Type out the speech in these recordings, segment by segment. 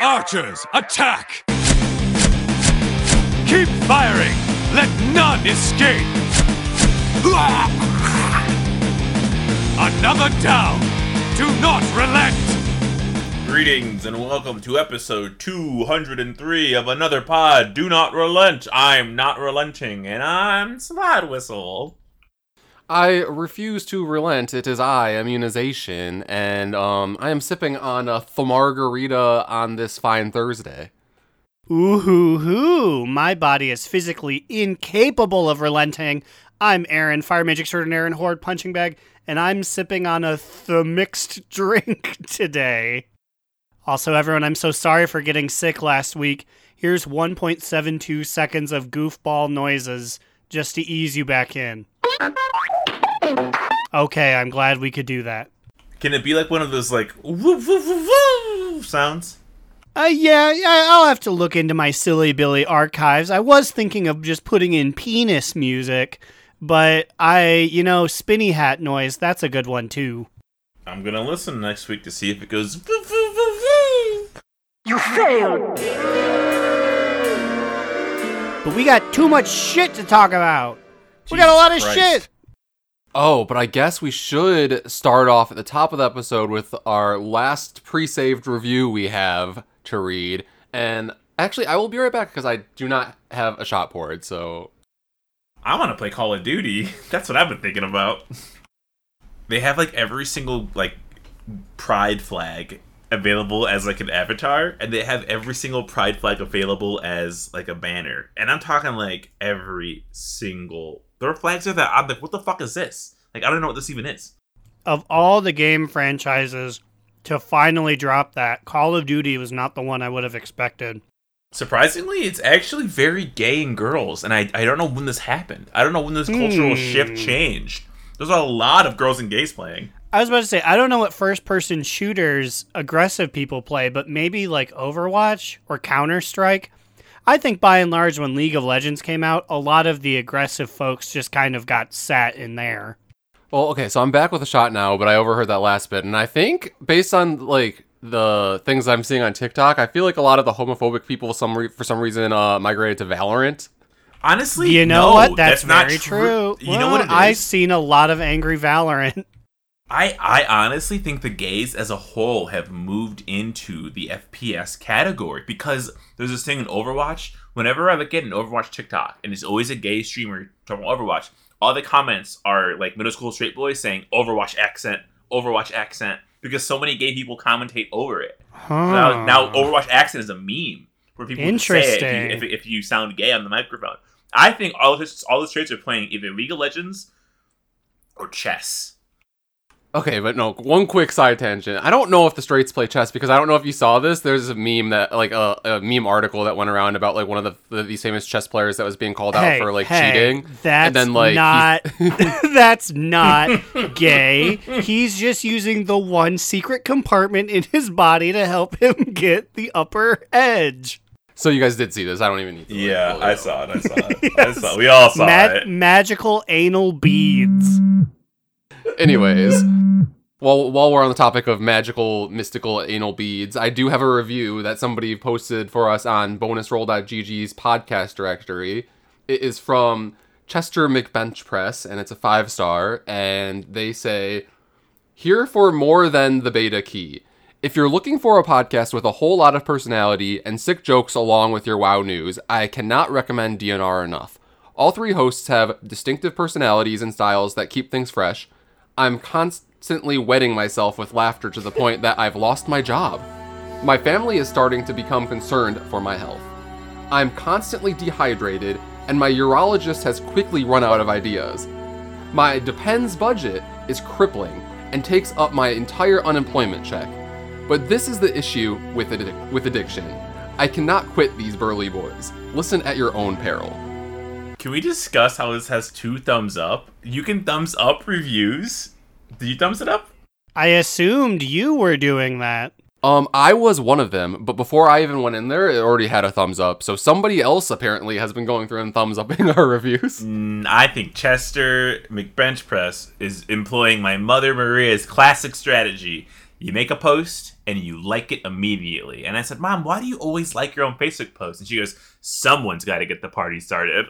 Archers, attack! Keep firing! Let none escape! Another down! Do not relent! Greetings and welcome to episode 203 of another pod. Do not relent. I'm not relenting, and I'm Slide Whistle. I refuse to relent. It is I, immunization, and um, I am sipping on a Margarita on this fine Thursday. Ooh hoo hoo! My body is physically incapable of relenting. I'm Aaron, Fire Magic Sword and Horde Punching Bag, and I'm sipping on a th- mixed drink today. Also, everyone, I'm so sorry for getting sick last week. Here's 1.72 seconds of goofball noises just to ease you back in. Okay, I'm glad we could do that. Can it be like one of those like woo woo woo woo sounds? Uh, yeah, yeah, I'll have to look into my Silly Billy archives. I was thinking of just putting in penis music, but I, you know, spinny hat noise, that's a good one too. I'm gonna listen next week to see if it goes woo woo woo woo. You failed! But we got too much shit to talk about. we got a lot of Jesus shit. Oh, but I guess we should start off at the top of the episode with our last pre saved review we have to read. And actually, I will be right back because I do not have a shot poured, so. I want to play Call of Duty. That's what I've been thinking about. They have like every single like pride flag available as like an avatar, and they have every single pride flag available as like a banner. And I'm talking like every single. Their flags are that. I'm like, what the fuck is this? Like, I don't know what this even is. Of all the game franchises to finally drop that, Call of Duty was not the one I would have expected. Surprisingly, it's actually very gay in girls, and I, I don't know when this happened. I don't know when this cultural Hmm. shift changed. There's a lot of girls and gays playing. I was about to say, I don't know what first person shooters aggressive people play, but maybe like Overwatch or Counter Strike. I think by and large, when League of Legends came out, a lot of the aggressive folks just kind of got sat in there. Well, okay, so I'm back with a shot now, but I overheard that last bit, and I think based on like the things I'm seeing on TikTok, I feel like a lot of the homophobic people, some re- for some reason, uh, migrated to Valorant. Honestly, You know no, what? That's, not very true. You know what it is? I've seen a lot of angry Valorant. I, I honestly think the gays as a whole have moved into the FPS category because there's this thing in Overwatch. Whenever I at an Overwatch TikTok and it's always a gay streamer talking Overwatch, all the comments are like middle school straight boys saying Overwatch accent, Overwatch accent, because so many gay people commentate over it. Now, now Overwatch accent is a meme where people say it if you, if, if you sound gay on the microphone. I think all of this, all the traits are playing either League of Legends or chess. Okay, but no, one quick side tangent. I don't know if the straights play chess because I don't know if you saw this. There's a meme that, like, a, a meme article that went around about like one of the, the these famous chess players that was being called out for like hey, cheating. That's and then like not. that's not gay. He's just using the one secret compartment in his body to help him get the upper edge. so you guys did see this. I don't even need to. Yeah, pull I saw it. I saw it. I saw. We all saw Ma- it. magical anal beads. Anyways, while while we're on the topic of magical, mystical anal beads, I do have a review that somebody posted for us on bonusroll.gg's podcast directory. It is from Chester McBench Press, and it's a five star. And they say, "Here for more than the beta key." If you're looking for a podcast with a whole lot of personality and sick jokes along with your wow news, I cannot recommend DNR enough. All three hosts have distinctive personalities and styles that keep things fresh. I'm constantly wetting myself with laughter to the point that I've lost my job. My family is starting to become concerned for my health. I'm constantly dehydrated, and my urologist has quickly run out of ideas. My Depends budget is crippling and takes up my entire unemployment check. But this is the issue with, addic- with addiction. I cannot quit these burly boys. Listen at your own peril. Can we discuss how this has two thumbs up? You can thumbs up reviews. Did you thumbs it up? I assumed you were doing that. Um, I was one of them, but before I even went in there, it already had a thumbs up. So somebody else apparently has been going through and thumbs upping our reviews. Mm, I think Chester McBench Press is employing my mother Maria's classic strategy. You make a post and you like it immediately. And I said, Mom, why do you always like your own Facebook post? And she goes, Someone's got to get the party started.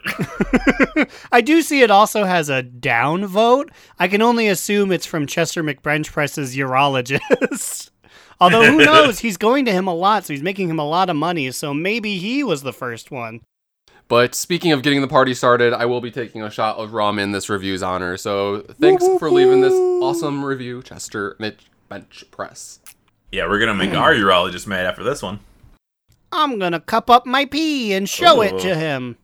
I do see it also has a down vote. I can only assume it's from Chester McBench Press's urologist. Although who knows, he's going to him a lot, so he's making him a lot of money. So maybe he was the first one. But speaking of getting the party started, I will be taking a shot of rum in this review's honor. So thanks for leaving this awesome review, Chester Mitch Bench Press. yeah, we're going to make our urologist mad after this one. I'm gonna cup up my pee and show it to him.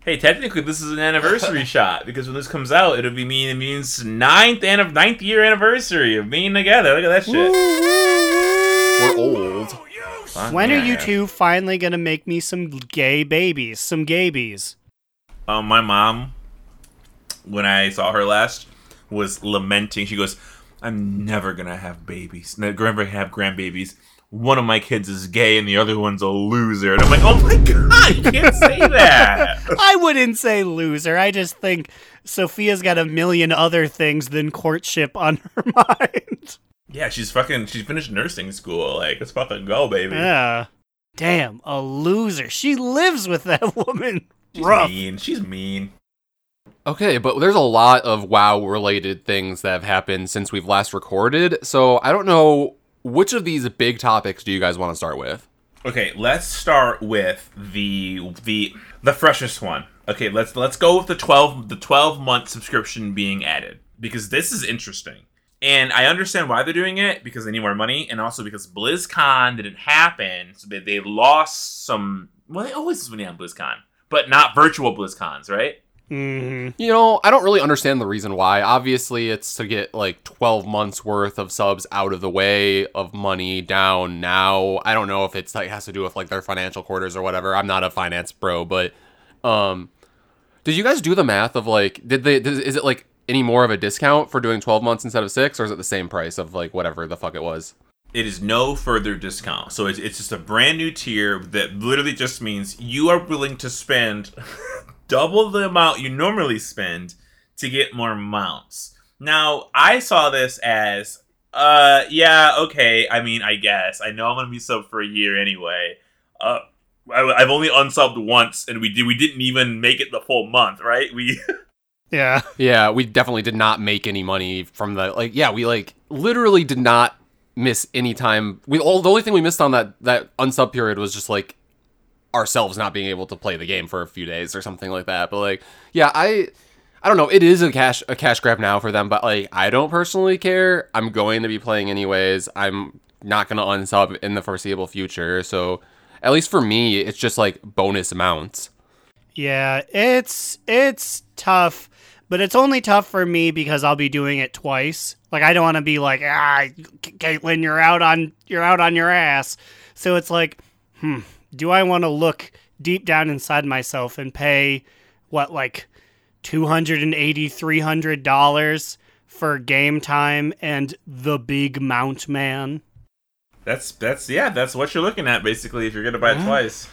Hey, technically, this is an anniversary shot because when this comes out, it'll be me and means ninth and of ninth year anniversary of being together. Look at that shit. We're old. Fuck When are you yeah. two finally gonna make me some gay babies? Some gaybies? Um, my mom, when I saw her last, was lamenting. She goes, "I'm never gonna have babies. Never gonna have grandbabies. One of my kids is gay, and the other one's a loser." And I'm like, "Oh my god, you can't say that." I wouldn't say loser. I just think Sophia's got a million other things than courtship on her mind. yeah, she's fucking. She finished nursing school. Like, let's fucking go, baby. Yeah. Damn, a loser. She lives with that woman. She's Rough. mean. She's mean. Okay, but there's a lot of WoW related things that have happened since we've last recorded. So I don't know which of these big topics do you guys want to start with? Okay, let's start with the the the freshest one. Okay, let's let's go with the 12 the 12 month subscription being added because this is interesting. And I understand why they're doing it because they need more money and also because BlizzCon didn't happen, so they, they lost some well, they always lose money on BlizzCon, but not virtual BlizzCons, right? Hmm You know, I don't really understand the reason why. Obviously, it's to get like 12 months worth of subs out of the way of money down now. I don't know if it's like has to do with like their financial quarters or whatever. I'm not a finance bro, but um did you guys do the math of like did they did, is it like any more of a discount for doing 12 months instead of 6 or is it the same price of like whatever the fuck it was? It is no further discount. So it's, it's just a brand new tier that literally just means you are willing to spend double the amount you normally spend to get more mounts. Now, I saw this as, uh, yeah, okay. I mean, I guess. I know I'm going to be sub for a year anyway. Uh, I, I've only unsubbed once, and we did. We didn't even make it the full month, right? We Yeah. Yeah, we definitely did not make any money from the like. Yeah, we like literally did not miss any time. We all the only thing we missed on that that unsub period was just like ourselves not being able to play the game for a few days or something like that. But like, yeah, I I don't know. It is a cash a cash grab now for them, but like I don't personally care. I'm going to be playing anyways. I'm not gonna unsub in the foreseeable future. So at least for me, it's just like bonus amounts. Yeah, it's it's tough, but it's only tough for me because I'll be doing it twice. Like I don't want to be like, ah, Caitlin, you're out on you're out on your ass. So it's like, hmm, do I want to look deep down inside myself and pay what like 280 300 dollars for game time and the big mount man? that's that's yeah, that's what you're looking at basically if you're gonna buy it twice.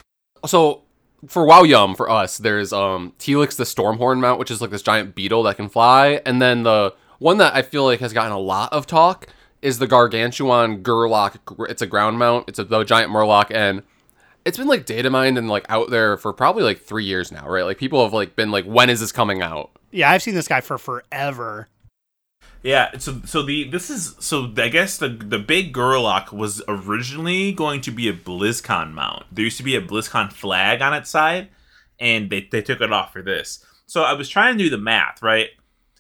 So for WoW Yum for us, there's um Telix the Stormhorn mount, which is like this giant beetle that can fly, and then the one that I feel like has gotten a lot of talk is the Gargantuan Grrloc. It's a ground mount. It's a the giant Murloc, and it's been like data mined and like out there for probably like three years now, right? Like people have like been like, when is this coming out? Yeah, I've seen this guy for forever. Yeah, so so the this is so I guess the the big Grrloc was originally going to be a BlizzCon mount. There used to be a BlizzCon flag on its side, and they they took it off for this. So I was trying to do the math, right?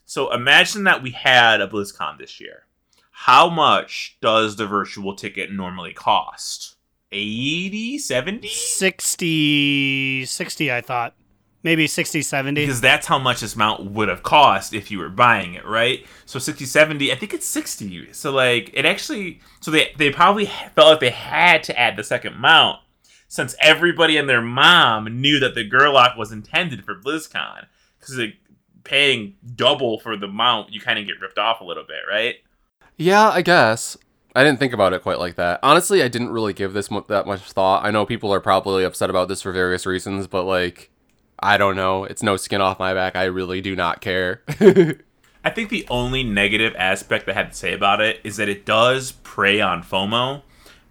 So imagine that we had a BlizzCon this year. How much does the virtual ticket normally cost? 80, 70? 60 60 I thought. Maybe 60 70. because that's how much this mount would have cost if you were buying it, right? So 60, 70, I think it's 60. So like it actually so they they probably felt like they had to add the second mount since everybody and their mom knew that the Grrloc was intended for BlizzCon cuz like paying double for the mount, you kind of get ripped off a little bit, right? Yeah, I guess. I didn't think about it quite like that. Honestly, I didn't really give this that much thought. I know people are probably upset about this for various reasons, but like, I don't know. It's no skin off my back. I really do not care. I think the only negative aspect that I have to say about it is that it does prey on FOMO.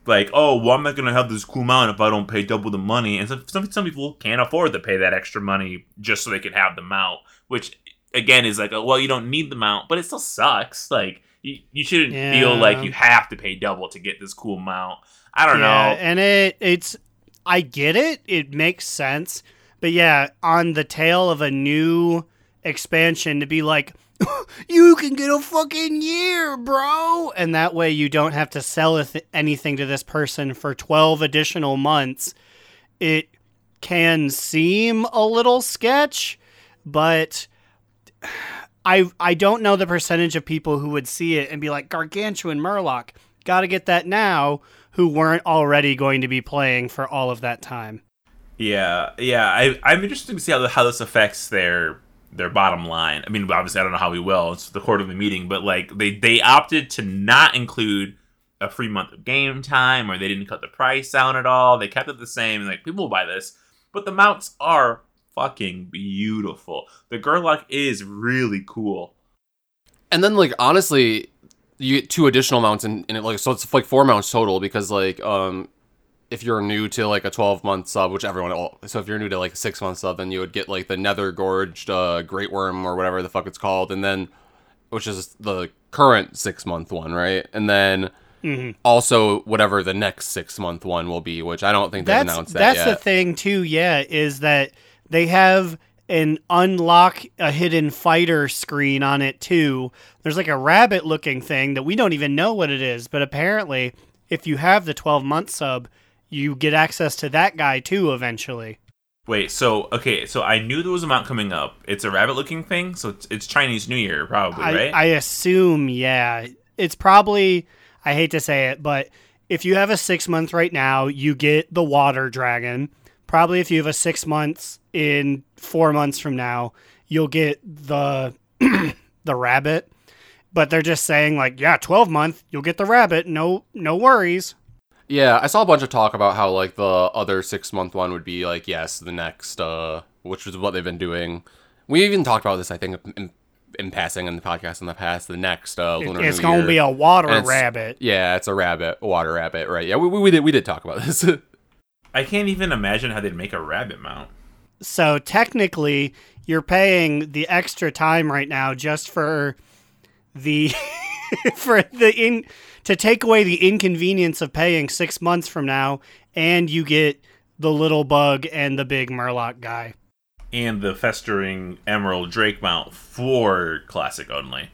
Like, oh, well, I'm not gonna have this cool mount if I don't pay double the money. And some some, some people can't afford to pay that extra money just so they can have the mount, which again is like, oh, well, you don't need the mount, but it still sucks. Like, you, you shouldn't feel like you have to pay double to get this cool mount. I don't yeah, know. and it it's I get it. It makes sense. But yeah, on the tail of a new expansion to be like you can get a fucking year, bro. And that way you don't have to sell th- anything to this person for 12 additional months. It can seem a little sketch, but I I don't know the percentage of people who would see it and be like gargantuan Murloc, got to get that now who weren't already going to be playing for all of that time. Yeah, yeah. I, I'm interested to see how, how this affects their their bottom line. I mean, obviously, I don't know how we will. It's the court of the meeting, but like they they opted to not include a free month of game time, or they didn't cut the price down at all. They kept it the same. Like people will buy this, but the mounts are fucking beautiful. The Grrloc is really cool. And then like honestly, you get two additional mounts in, in it like so it's like four mounts total because like um if you're new to like a 12 month sub, which everyone so if you're new to like a six month sub, then you would get like the nether gorged uh, Greatwyrm or whatever the fuck it's called, and then which is the current six month one, right? And then also whatever the next six month one will be, which I don't think they've That's announced that that's yet. the thing too. Yeah, is that they have an unlock a hidden fighter screen on it too. There's like a rabbit looking thing that we don't even know what it is, but apparently, if you have the 12 month sub, you get access to that guy too eventually. Wait, so okay, so I knew there was a mount coming up. It's a rabbit-looking thing, so it's, it's Chinese New Year, probably, I, right? I assume, yeah. It's probably, I hate to say it, but if you have a six month right now, you get the water dragon. Probably if you have a six months in four months from now, you'll get the the rabbit. But they're just saying like, yeah, twelve month, you'll get the rabbit. No, no worries. Yeah, I saw a bunch of talk about how like the other six month one would be like yes, the next, uh, which is what they've been doing. We even talked about this, I think, in, in passing in the podcast in the past. The next uh, lunar it's New gonna Year. be a water rabbit. Yeah, it's a rabbit, a water rabbit, right? Yeah, we, we, we did we did talk about this. I can't even imagine how they'd make a rabbit mount. So technically, you're paying the extra time right now just for the for the in to take away the inconvenience of paying six months from now, and you get the little bug and the big Murloc guy. And the festering emerald drake mount for classic only.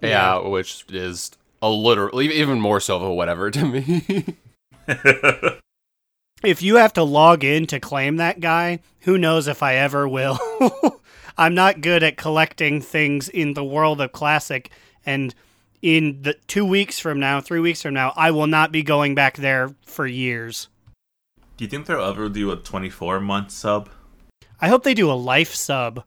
yeah, which is a literal, even more so of a whatever to me. If you have to log in to claim that guy, who knows if I ever will. I'm not good at collecting things in the world of classic and in the 2 weeks from now, 3 weeks from now, I will not be going back there for years. Do you think they'll ever do a 24 month sub? I hope they do a life sub.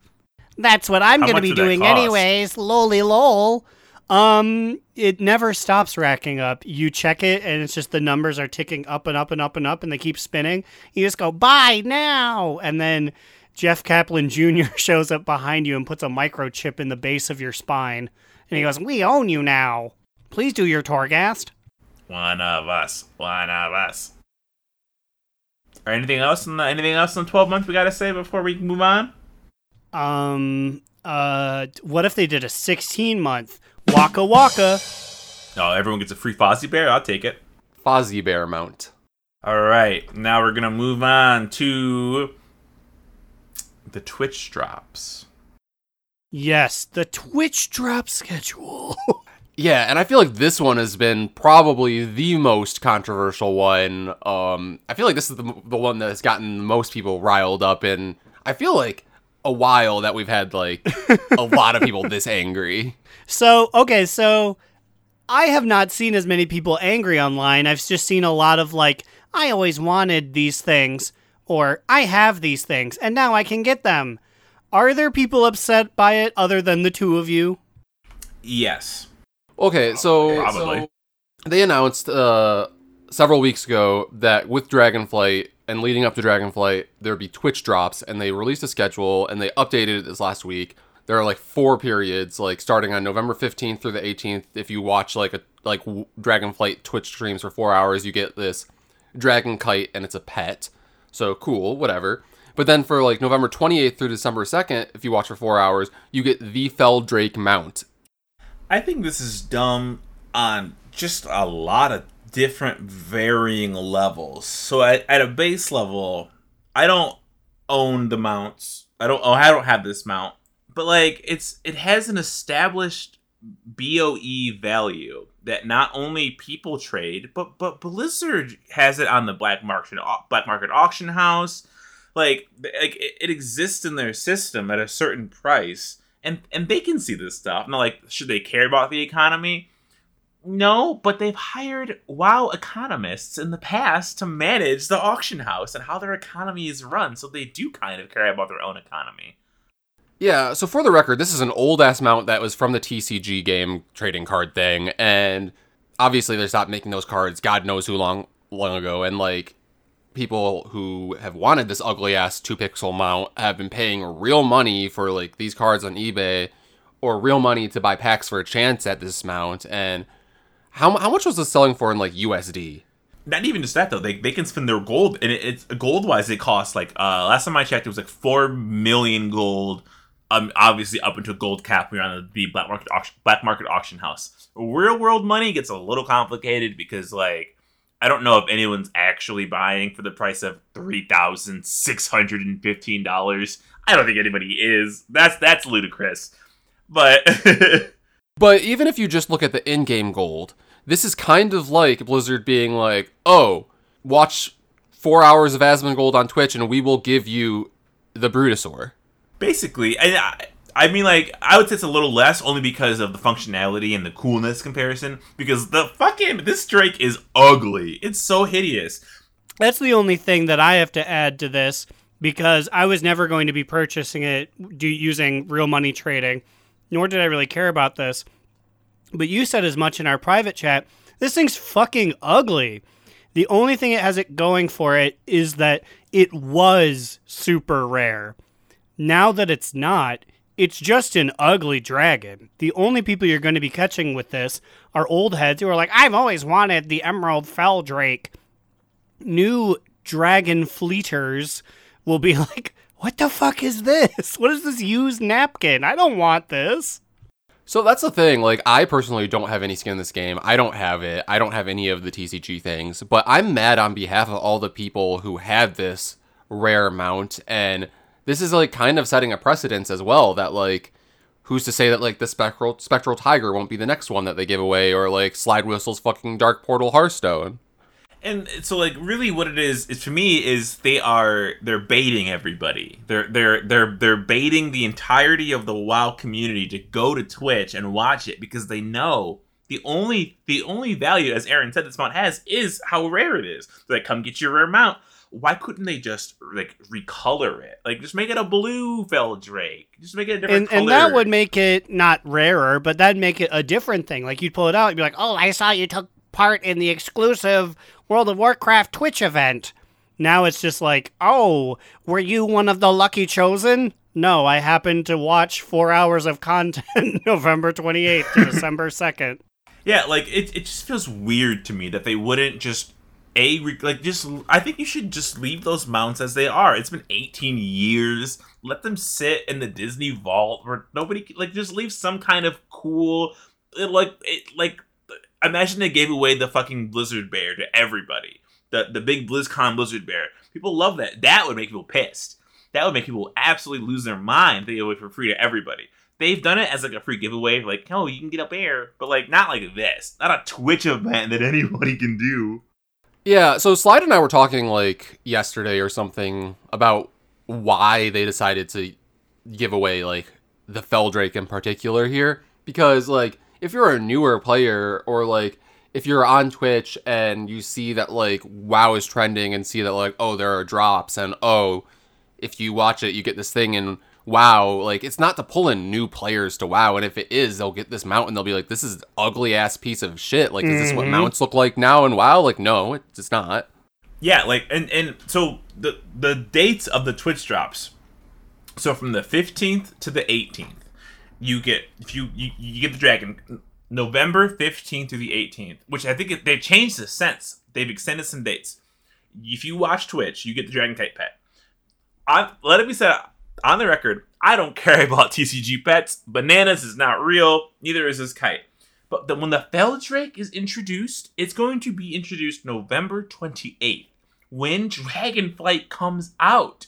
That's what I'm going to be doing cost? anyways. Lolly lol. Um, it never stops racking up. You check it, and it's just the numbers are ticking up and up and up and up, and they keep spinning. You just go buy now, and then Jeff Kaplan Jr. shows up behind you and puts a microchip in the base of your spine, and he goes, "We own you now. Please do your Torghast." One of us. One of us. Or anything else? In the, anything else in 12 months we gotta say before we move on? Um, uh, what if they did a 16 month Waka Waka? Oh, everyone gets a free Fozzie Bear? I'll take it. Fozzie Bear mount. All right, now we're gonna move on to the Twitch drops. Yes, the Twitch drop schedule. Yeah, and I feel like this one has been probably the most controversial one. Um, I feel like this is the, the one that has gotten most people riled up in. I feel like a while that we've had like a lot of people this angry. so, okay, so I have not seen as many people angry online. I've just seen a lot of like, I always wanted these things, or I have these things, and now I can get them. Are there people upset by it other than the two of you? Yes. Okay, so, Probably. so they announced uh, several weeks ago that with Dragonflight and leading up to Dragonflight, there'd be Twitch drops, and they released a schedule and they updated it this last week. there are like four periods, like starting on November 15th through the 18th. If you watch like a like Dragonflight Twitch streams for four hours, you get this dragon kite, and it's a pet. So cool, whatever. But then for like November 28th through December 2nd, if you watch for four hours, you get the Fell Drake mount. I think this is dumb on just a lot of different varying levels. So at, at a base level, I don't own the mounts. I don't oh I don't have this mount. But like it's it has an established BOE value that not only people trade, but but Blizzard has it on the black market black market auction house. Like like it, it exists in their system at a certain price and and they can see this stuff. Now, like, should they care about the economy? No, but they've hired WoW economists in the past to manage the auction house and how their economy is run, so they do kind of care about their own economy. Yeah, so for the record, this is an old ass mount that was from the TCG game trading card thing, and obviously they stopped making those cards God knows who long long ago, and like people who have wanted this ugly ass two pixel mount have been paying real money for like these cards on eBay or real money to buy packs for a chance at this mount. And how, how much was this selling for in like USD? Not even just that though. They, they can spend their gold and it, it's gold wise. It costs like uh last time I checked, it was like four million gold. Um, obviously up into a gold cap. We're on the black market auction, black market auction house. Real world money gets a little complicated because like I don't know if anyone's actually buying for the price of three thousand six hundred and fifteen dollars. I don't think anybody is. That's that's ludicrous. But But even if you just look at the in-game gold, this is kind of like Blizzard being like, "Oh, watch 4 hours of Asmongold on Twitch and we will give you the Brutosaur." Basically, and I, I mean, like, I would say it's a little less only because of the functionality and the coolness comparison. Because the fucking this Drake is ugly. It's so hideous. That's the only thing that I have to add to this because I was never going to be purchasing it do, using real money trading, nor did I really care about this. But you said as much in our private chat. This thing's fucking ugly. The only thing it has it going for it is that it was super rare. Now that it's not, it's just an ugly dragon. The only people you're going to be catching with this are old heads who are like, I've always wanted the Emerald Feldrake. New dragon fleeters will be like, What the fuck is this? What is this used napkin? I don't want this. So that's the thing. Like, I personally don't have any skin in this game. I don't have it. I don't have any of the TCG things. But I'm mad on behalf of all the people who had this rare mount and this is like kind of setting a precedence as well that like who's to say that like the spectral spectral tiger won't be the next one that they give away or like slide whistle's fucking dark portal hearthstone and so like really what it is is to me is they are they're baiting everybody they're they're they're they're baiting the entirety of the wow community to go to twitch and watch it because they know the only the only value as aaron said this mount has is how rare it is so like come get your rare mount why couldn't they just like recolor it? Like just make it a blue fell drake. Just make it a different and, color. and that would make it not rarer, but that'd make it a different thing. Like you'd pull it out and be like, "Oh, I saw you took part in the exclusive World of Warcraft Twitch event." Now it's just like, "Oh, were you one of the lucky chosen?" No, I happened to watch four hours of content November 28th to December 2nd. Yeah, like it, it just feels weird to me that they wouldn't just a like just I think you should just leave those mounts as they are. It's been 18 years. Let them sit in the Disney vault where nobody like just leave some kind of cool like it like imagine they gave away the fucking Blizzard Bear to everybody. The the big BlizzCon Blizzard Bear. People love that. That would make people pissed. That would make people absolutely lose their mind. They give away for free to everybody. They've done it as like a free giveaway, like, oh, you can get a bear, but like not like this. Not a Twitch event that anybody can do. Yeah, so Slide and I were talking like yesterday or something about why they decided to give away like the Feldrake in particular here. Because like if you're a newer player or like if you're on Twitch and you see that like WoW is trending and see that like oh there are drops and oh if you watch it you get this thing and WoW, like it's not to pull in new players to WoW, and if it is, they'll get this mount and they'll be like, "This is ugly ass piece of shit." Like, mm-hmm. is this what mm-hmm. mounts look like now in WoW? Like, no, it's not. Yeah, like and and so the the dates of the Twitch drops. So from the fifteenth to the eighteenth, you get if you you, you get the dragon November 15th through the 18th, which I think they've changed the sense. They've extended some dates. If you watch Twitch, you get the dragon kite pet. I let it be said on the record, I don't care about TCG pets. Bananas is not real. Neither is this kite. But the, when the Feldrake is introduced, it's going to be introduced November 28th when Dragonflight comes out.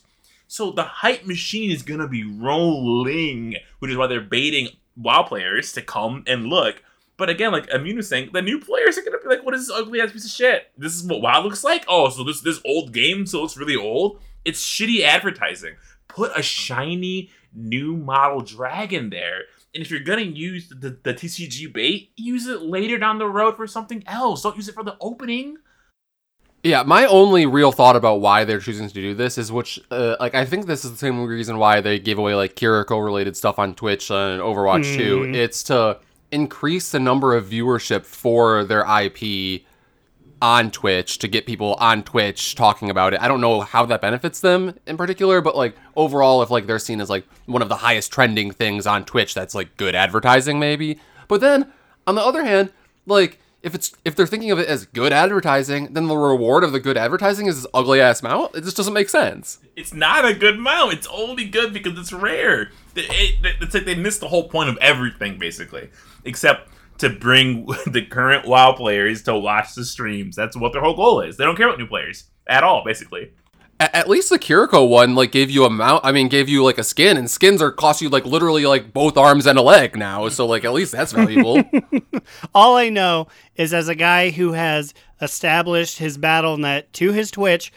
So the hype machine is to be rolling, which is why they're baiting WoW players to come and look. But again, like Immune was saying, the new players are to be like, what is this ugly ass piece of shit? This is what WoW looks like? Oh, so this this old game, so it's really old? It's shitty advertising. Put a shiny new model dragon there and if you're gonna use the, the TCG bait, use it later down the road for something else. Don't use it for the opening. Yeah, my only real thought about why they're choosing to do this is which, uh, like, I think this is the same reason why they gave away like Kiriko related stuff on Twitch and Overwatch 2. It's to increase the number of viewership for their IP on Twitch to get people on Twitch talking about it. I don't know how that benefits them in particular, but like overall, if like they're seen as like one of the highest trending things on Twitch, that's like good advertising, maybe. But then on the other hand, like if it's if they're thinking of it as good advertising, then the reward of the good advertising is this ugly ass mount. It just doesn't make sense. It's not a good mount. It's only good because it's rare. It- it- it's like they missed the whole point of everything, basically, except to bring the current WoW players to watch the streams. That's what their whole goal is. They don't care about new players at all, basically. At least the Kiriko one like gave you a mount. I mean, gave you like a skin, and skins are cost you like literally like both arms and a leg now. So like at least that's valuable. All I know is as a guy who has established his BattleNet to his Twitch,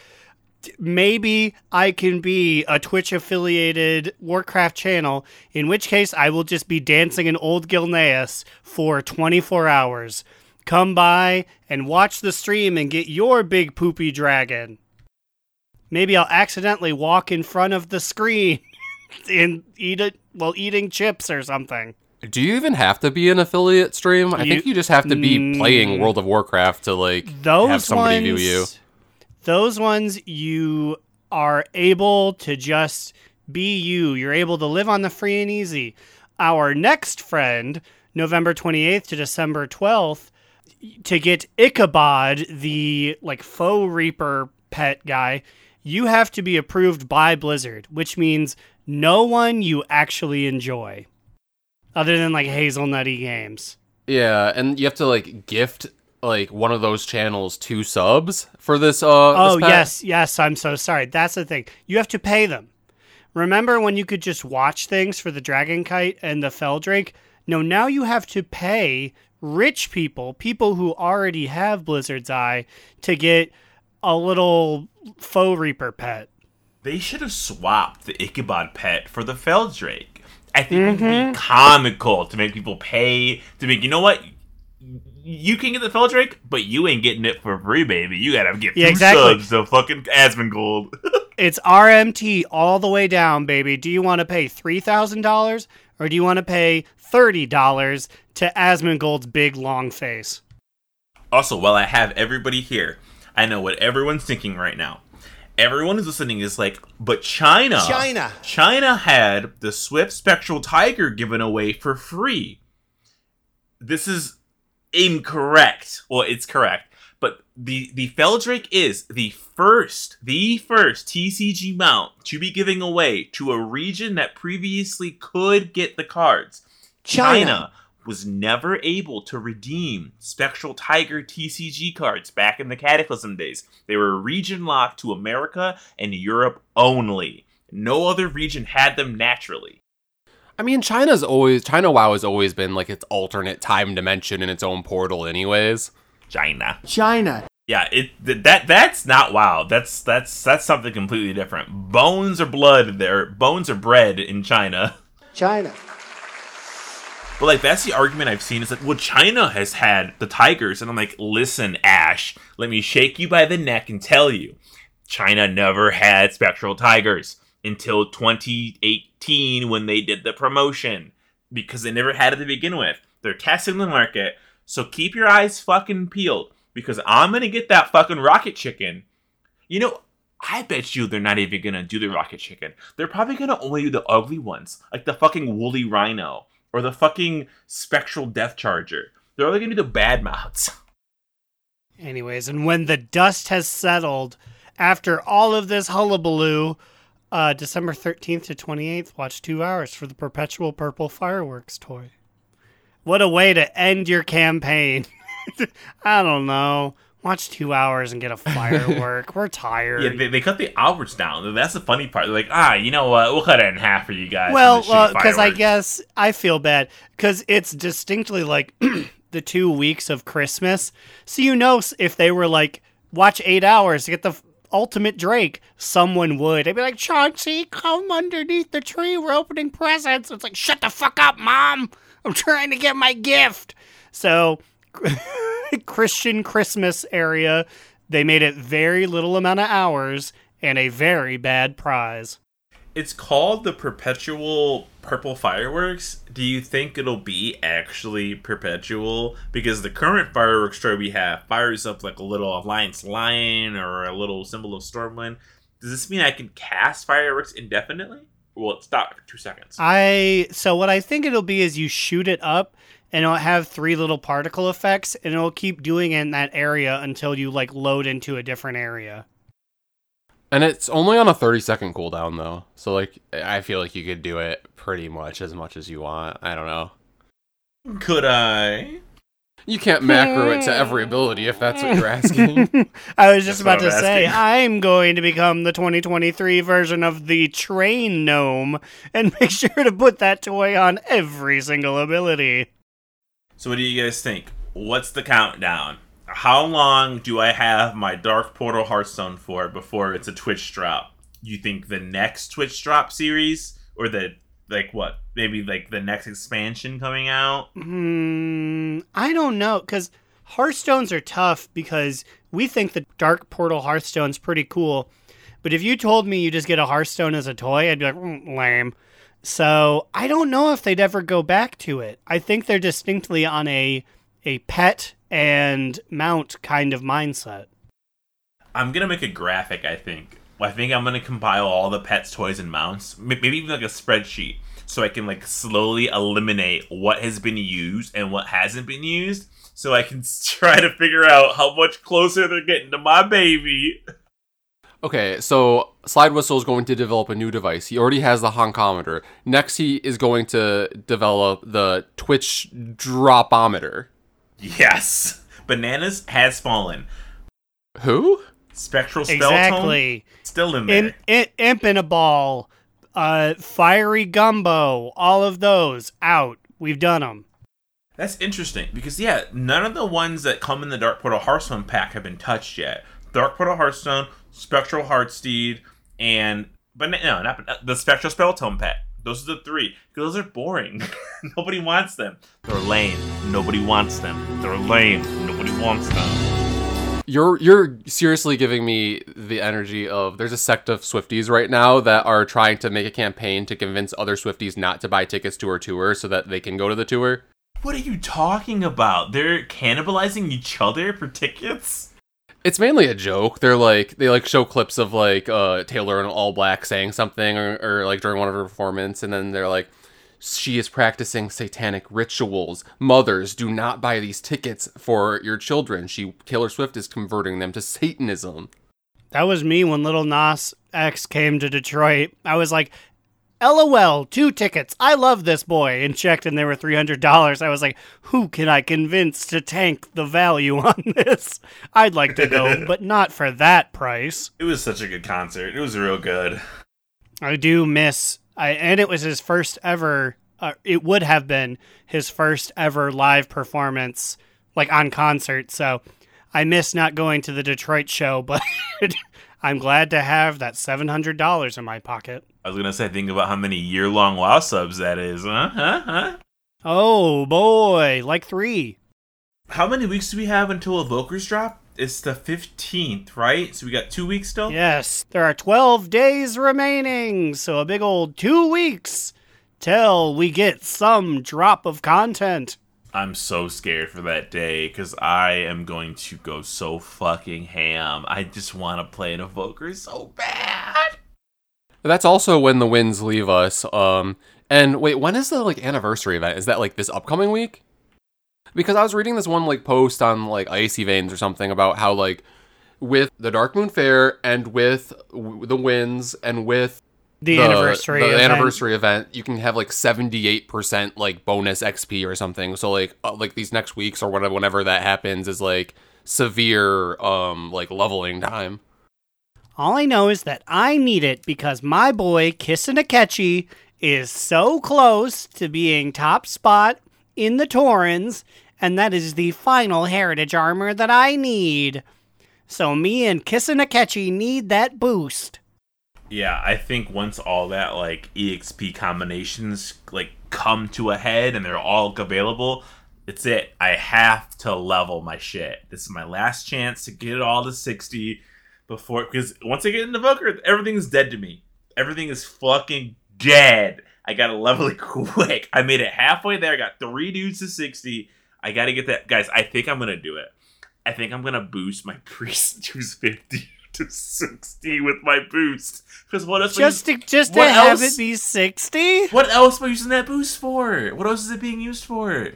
maybe I can be a Twitch affiliated Warcraft channel, in which case I will just be dancing in Old Gilneas for 24 hours. Come by and watch the stream and get your big poopy dragon. Maybe I'll accidentally walk in front of the screen and eat it while eating chips or something. Do you even have to be an affiliate stream? I think You- just have to be playing Mm. World of Warcraft to like those have somebody ones, view you. Those ones you are able to just be you. You're able to live on the free and easy. Our next friend, November 28th to December 12th, to get Ichabod, the like faux reaper pet guy, you have to be approved by Blizzard, which means no one you actually enjoy. Other than like hazelnutty games. Yeah, and you have to like gift like one of those channels two subs for this. Uh, Oh this yes, yes. I'm so sorry. That's the thing. You have to pay them. Remember when you could just watch things for the Dragon Kite and the Feldrake? No, now you have to pay rich people, people who already have Blizzard's Eye, to get a little faux Reaper pet. They should have swapped the Ichabod pet for the Feldrake. I think it would be mm-hmm. comical to make people pay to make. You know what? You can get the Feldrake, but you ain't getting it for free, baby. You gotta get Yeah, two exactly. subs to fucking Asmongold. It's RMT all the way down, baby. Do you want to pay $3,000 or do you want to pay $30 to Asmongold's big long face? Also, while I have everybody here, I know what everyone's thinking right now. Everyone who's listening is like, but China. China. China had the Swift Spectral Tiger given away for free. This is incorrect. Well, it's correct. But the the Feldrake is the first, the first TCG mount to be giving away to a region that previously could get the cards. China. Was never able to redeem Spectral Tiger TCG cards back in the Cataclysm days. They were region locked to America and Europe only. No other region had them naturally. I mean, China's always China WoW has always been like its alternate time dimension in its own portal, anyways. China. China. Yeah, it that that's not wow. That's that's that's something completely different. Bones or blood there. Bones are bred in China. China. But like that's the argument I've seen is that well China has had the tigers and I'm like listen Ash let me shake you by the neck and tell you China never had spectral tigers until 2018 when they did the promotion because they never had it to begin with they're testing the market so keep your eyes fucking peeled because I'm gonna get that fucking rocket chicken you know I bet you they're not even gonna do the rocket chicken. They're probably gonna only do the ugly ones, like the fucking woolly rhino. Or the fucking Spectral Death Charger. They're only gonna be the bad mounts. Anyways, and when the dust has settled, after all of this hullabaloo, uh, December 13th to 28th, watch two hours for the Perpetual Purple Fireworks toy. What a way to end your campaign. I don't know. Watch two hours and get a firework. We're tired. Yeah, they, they cut the hours down. That's the funny part. They're like, ah, you know what? We'll cut it in half for you guys. well, for the shitty because I guess I feel bad because it's distinctly like the two weeks of Christmas. So you know, if they were like, watch eight hours to get the ultimate Drake, someone would. They'd be like, Chauncey, come underneath the tree. We're opening presents. It's like, shut the fuck up, mom. I'm trying to get my gift. So, Christian Christmas area, they made it very little amount of hours and a very bad prize. It's called the Perpetual Purple Fireworks. Do you think it'll be actually perpetual? Because the current fireworks toy we have fires up like a little Alliance Lion or a little symbol of Stormwind. Does this mean I can cast fireworks indefinitely? Or will it stop after two seconds? I so what I think it'll be is you shoot it up and it'll have three little particle effects and it'll keep doing it in that area until you like load into a different area. And it's only on a 30 second cooldown though. So like I feel like you could do it pretty much as much as you want. I don't know. Could I? You can't macro it to every hmm. ability if that's what you're asking. I was just about to I'm say asking. I'm going to become the 2023 version of the train gnome and make sure to put that toy on every single ability. So, what do you guys think? What's the countdown? How long do I have my Dark Portal Hearthstone for before it's a Twitch drop? You think the next Twitch drop series, or the like what? Maybe like the next expansion coming out? Hmm, I don't know because Hearthstones are tough because we think the Dark Portal Hearthstone's pretty cool, but if you told me you just get a Hearthstone as a toy, I'd be like, mm, lame. So I don't know if they'd ever go back to it. I think they're distinctly on a a pet and mount kind of mindset. I'm gonna make a graphic. I think. I think I'm gonna compile all the pets, toys, and mounts. Maybe even like a spreadsheet, so I can like slowly eliminate what has been used and what hasn't been used, so I can try to figure out how much closer they're getting to my baby. Okay, so Slide Whistle is going to develop a new device. He already has the honkometer. Next, he is going to develop the Twitch dropometer. Yes, bananas has fallen. Who? Spectral Spell Tome Exactly. still in there. Imp, imp, imp in a ball, uh, fiery gumbo, all of those out. We've done them. That's interesting because yeah, none of the ones that come in the Dark Portal Hearthstone pack have been touched yet. Dark Portal Hearthstone, Spectral Heartsteed, and but no, not the Spectral Spell Tome pet. Those are the three. Those are boring. Nobody wants them. They're lame. Nobody wants them. They're lame. Nobody wants them. You're you're seriously giving me the energy of there's a sect of Swifties right now that are trying to make a campaign to convince other Swifties not to buy tickets to her tour so that they can go to the tour. What are you talking about? They're cannibalizing each other for tickets? It's mainly a joke. They're like they like show clips of like uh Taylor in all black saying something or, or like during one of her performance and then they're like she is practicing satanic rituals. Mothers, do not buy these tickets for your children. She Taylor Swift is converting them to Satanism. That was me when Lil Nas X came to Detroit. I was like, LOL, two tickets. I love this boy. And checked, and they were $300. I was like, who can I convince to tank the value on this? I'd like to go, but not for that price. It was such a good concert. It was real good. I do miss, I, and it was his first ever, uh, it would have been his first ever live performance, like on concert. So I miss not going to the Detroit show, but I'm glad to have that $700 in my pocket. I was gonna say, think about how many year long WoW subs that is, huh? Huh? Huh? Oh boy, like three. How many weeks do we have until Evoker's drop? It's the 15th, right? So we got two weeks still? Yes, there are 12 days remaining, so a big old two weeks till we get some drop of content. I'm so scared for that day because I am going to go so fucking ham. I just want to play an Evoker so bad. That's also when the winds leave us. Um, And wait, when is the like anniversary event? Is that like this upcoming week? Because I was reading this one like post on like Icy Veins or something about how like with the Darkmoon Faire and with w- the winds and with The, anniversary. the event. anniversary event, you can have like seventy eight percent like bonus XP or something. So like uh, like these next weeks or whatever whenever that happens is like severe um like leveling time. All I know is that I need it because my boy Kissin Akechi is so close to being top spot in the Torrens, and that is the final heritage armor that I need. So me and Kissin Akechi need that boost. Yeah, I think once all that like EXP combinations like come to a head and they're all available, it's it. I have to level my shit. This is my last chance to get it all to 60 before because once I get into Evoker, everything's dead to me. Everything is fucking dead. I gotta level it quick. I made it halfway there, got three dudes to 60. I gotta get that guys, I think I'm gonna do it. I think I'm gonna boost my priest to 50 to 60 with my boost. Because what else? I Just to just to What have it be sixty. what else am I using that boost for? What else is it being used for?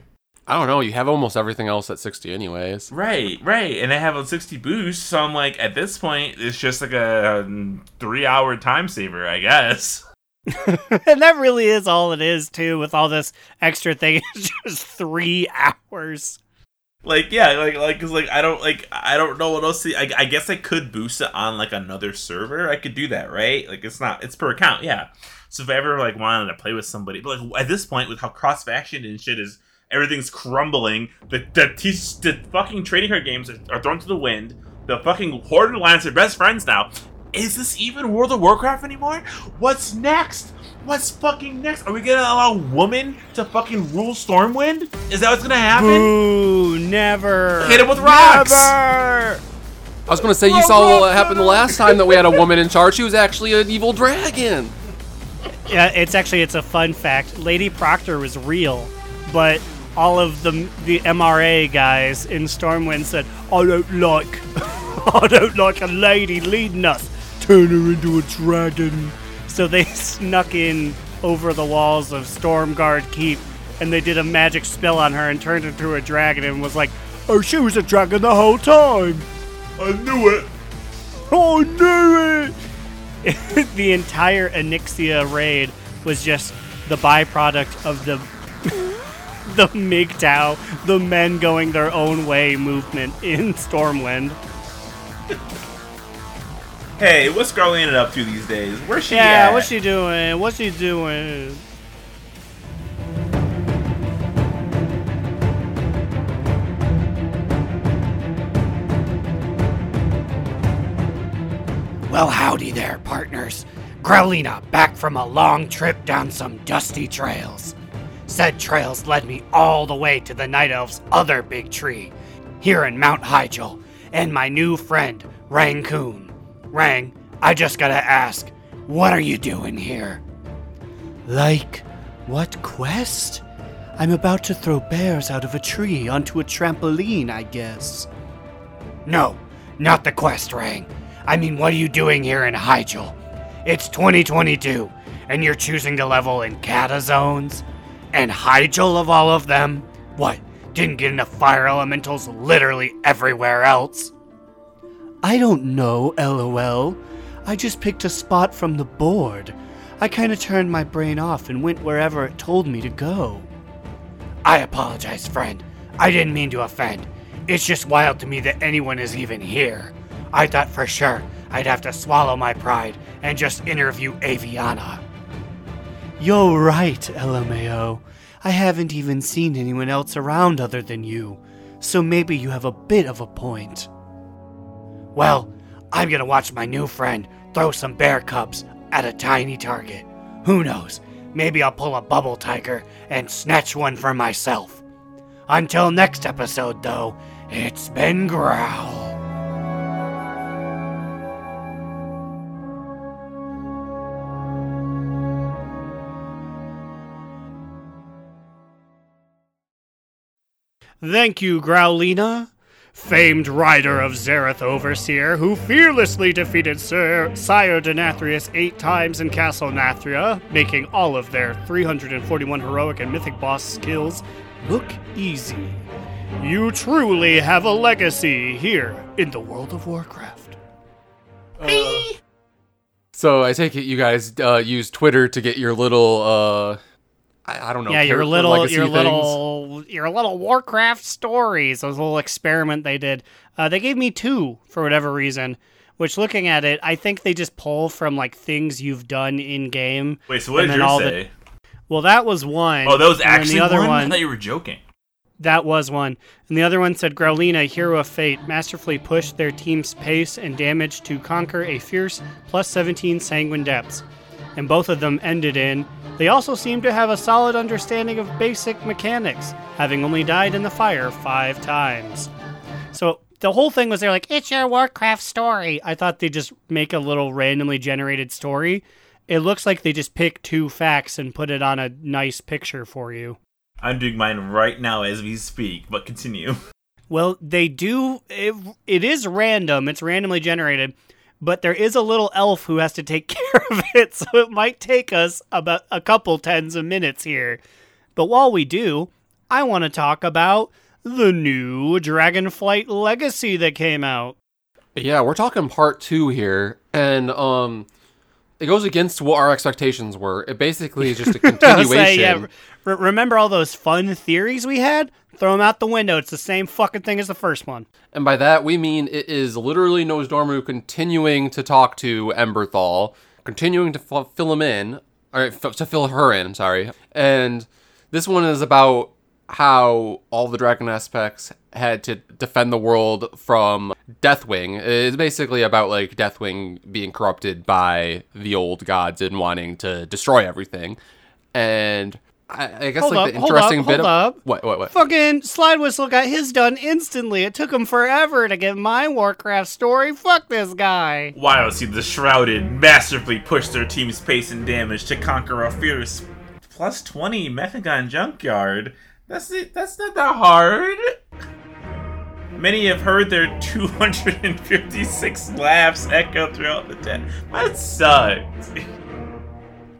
I don't know. You have almost everything else at sixty anyways. Right, right. And I have a 60 boost, so I'm like, at this point, it's just like a um, three hour time saver, I guess. and that really is all it is too. With all this extra thing, it's just three hours. Like, yeah, like, like, cause like, I don't, like, I don't know what else. To, I, I guess I could boost it on like another server. I could do that, right? Like, it's not, it's per account, yeah. So if I ever like wanted to play with somebody, but like at this point, with how cross faction and shit is, everything's crumbling. The the, t- the fucking trading card games are, are thrown to the wind. The fucking Horde and Alliance are best friends now. Is this even World of Warcraft anymore? What's next? What's fucking next? Are we gonna allow women to fucking rule Stormwind? Is that what's gonna happen? Boo! Never. Hit him with rocks! Never. I was gonna say you saw what happened the last time that we had a woman in charge. She was actually an evil dragon. Yeah, it's actually it's a fun fact. Lady Prestor was real, but all of the the MRA guys in Stormwind said, "I don't like, I don't like a lady leading us. Turn her into a dragon." So they snuck in over the walls of Stormguard Keep, and they did a magic spell on her and turned her into a dragon, and was like, "Oh, she was a dragon the whole time." I knew it. I knew it! the entire Onyxia raid was just the byproduct of the the MGTOW, the men going their own way movement in Stormwind. Hey, what's Garland up to these days? Where's she Yeah, at? what's she doing? What's she doing? Well, howdy there, partners. Growlina back from a long trip down some dusty trails. Said trails led me all the way to the Night Elf's other big tree, here in Mount Hyjal, and my new friend, Rangoon. Rang, I just gotta ask, what are you doing here? Like, what quest? I'm about to throw bears out of a tree onto a trampoline, I guess. No, not the quest, Rang. I mean, what are you doing here in Hyjal? It's 2022, and you're choosing to level in Kata zones? And Hyjal of all of them? What, didn't get enough fire elementals literally everywhere else? I don't know, lol. I just picked a spot from the board. I kinda turned my brain off and went wherever it told me to go. I apologize, friend. I didn't mean to offend. It's just wild to me that anyone is even here. I thought for sure I'd have to swallow my pride and just interview Aviana. You're right, LMAO. I haven't even seen anyone else around other than you, so maybe you have a bit of a point. Well, I'm gonna watch my new friend throw some bear cubs at a tiny target. Who knows? Maybe I'll pull a bubble tiger and snatch one for myself. Until next episode, though, it's been Growl. Thank you, Growlina. famed rider of Zereth Overseer, who fearlessly defeated Sir Sire Denathrius eight times in Castle Nathria, making all of their 341 heroic and mythic boss skills look easy. You truly have a legacy here in the world of Warcraft. So I take it you guys uh, use Twitter to get your little, uh, I, I don't know. yeah, your little, your things. little, your little Warcraft stories. Those little experiment they did. Uh, they gave me two for whatever reason. Which, looking at it, I think they just pull from like things you've done in game. Wait, so what And did then yours all the- say? Well, that was one. oh, that was actually the other one? I thought you were joking. That was one. And the other one said Growlina, hero of fate, masterfully pushed their team's pace and damage to conquer a fierce plus 17 sanguine depths. And both of them ended in, they also seem to have a solid understanding of basic mechanics, having only died in the fire five times. So the whole thing was they're like, it's your Warcraft story. I thought they'd just make a little randomly generated story. It looks like they just pick two facts and put it on a nice picture for you. I'm doing mine right now as we speak, but continue. Well, they do. It, it is random. It's randomly generated, but there is a little elf who has to take care of it, so it might take us about a couple tens of minutes here. But while we do, I want to talk about the new Dragonflight Legacy that came out. Yeah, we're talking part two here, and um, it goes against what our expectations were. It basically is just a continuation. saying, yeah, re- remember all those fun theories we had? Throw them out the window. It's the same fucking thing as the first one. And by that, we mean it is literally Nozdormu continuing to talk to Emberthal, continuing to f- fill him in, or f- to fill her in, sorry. And this one is about how all the dragon aspects had to defend the world from Deathwing. It's basically about like Deathwing being corrupted by the old gods and wanting to destroy everything. And I, I guess Hold like up, the hold interesting up, bit hold of up. what what what Fucking Slide Whistle got his done instantly. It took him forever to get my Warcraft story. Fuck this guy. While see the Shrouded masterfully push their team's pace and damage to conquer a fierce plus 20 Mechagon Junkyard. That's it. That's not that hard. Many have heard their 256 laughs echo throughout the tent. That sucks.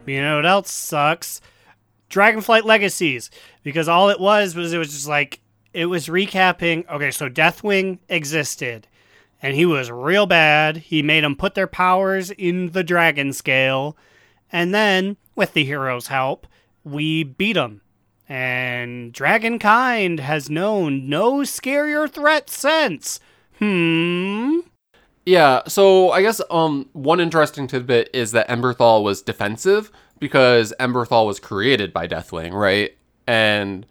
You know what else sucks? Dragonflight Legacies. Because all it was was it was just like it was recapping. Okay, so Deathwing existed, and he was real bad. He made them put their powers in the dragon scale, and then with the hero's help, we beat him. And Dragonkind has known no scarier threat since. Hmm. Yeah, so I guess um one interesting tidbit is that Emberthal was defensive because Emberthal was created by Deathwing, right? And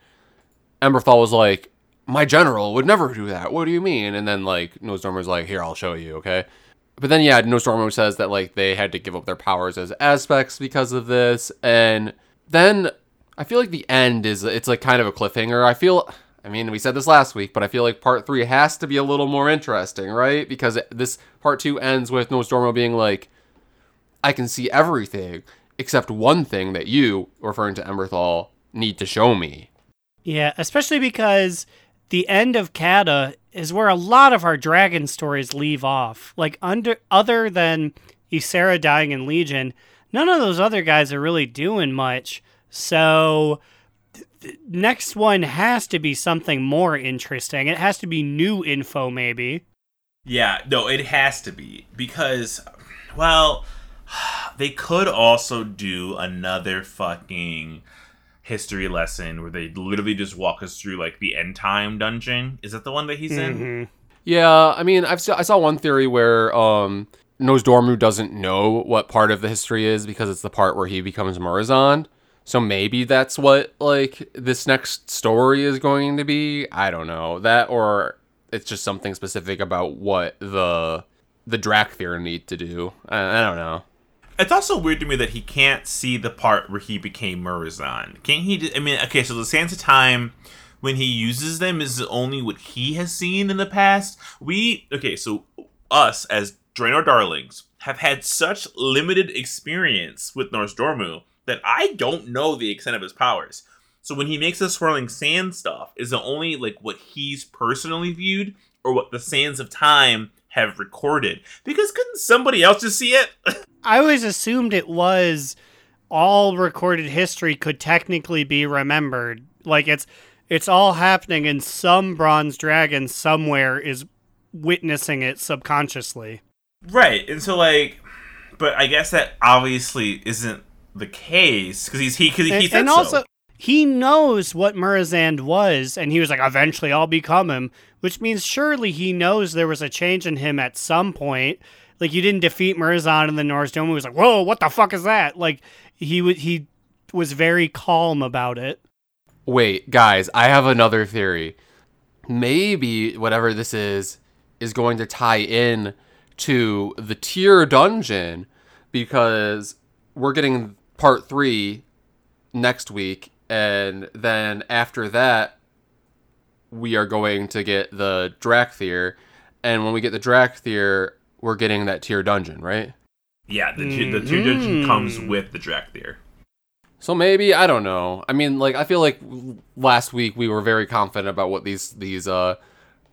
Emberthal was like, "My general would never do that. What do you mean?" And then like Nozdormu's like, "Here, I'll show you, okay?" But then yeah, Nozdormu says that like they had to give up their powers as aspects because of this, and then I feel like the end is it's like kind of a cliffhanger. I feel I mean, we said this last week, but I feel like part 3 has to be a little more interesting, right? Because this part 2 ends with Nozdormu being like I can see everything except one thing that you, referring to Emberthal, need to show me. Yeah, especially because the end of Kata is where a lot of our dragon stories leave off. Like under other than Ysera dying in Legion, none of those other guys are really doing much. So th- th- next one has to be something more interesting. It has to be new info maybe. Yeah, no, it has to be because, well, they could also do another fucking history lesson where they literally just walk us through like the end time dungeon. Is that the one that he's in? Mhm. Yeah, I mean, I've I saw one theory where um Nozdormu doesn't know what part of the history is because it's the part where he becomes Murozond. So maybe that's what like this next story is going to be. I don't know that, or it's just something specific about what the the Dracthyr need to do. I, I don't know. It's also weird to me that he can't see the part where he became Murozond. Can't he? I mean, okay, so the sands of time when he uses them is only what he has seen in the past. We okay, so us as Draenor Darlings have had such limited experience with Nozdormu that I don't know the extent of his powers. So when he makes the swirling sand stuff, is the only like what he's personally viewed. or what the sands of time have recorded. Because couldn't somebody else just see it? I always assumed it was all recorded history could technically be remembered. Like it's it's all happening and some bronze dragon somewhere is witnessing it subconsciously. right. And so like but I guess that obviously isn't the case because he's he cuz he, and, said and so. He knows what Murozond was and he was like eventually I'll become him, which means surely he knows there was a change in him at some point. Like you didn't defeat Murozond in the Norse Dome. He was like, "Whoa, what the fuck is that?" Like he would he was very calm about it. Wait, guys, I have another theory. Maybe whatever this is is going to tie in to the tier dungeon because we're getting part 3 next week and then after that we are going to get the Dracthyr and when we get the Dracthyr we're getting that tier dungeon, right? yeah, the tier the tier dungeon comes Mhm. with the Dracthyr. So maybe I don't know. I mean, like I feel like last week we were very confident about what these these uh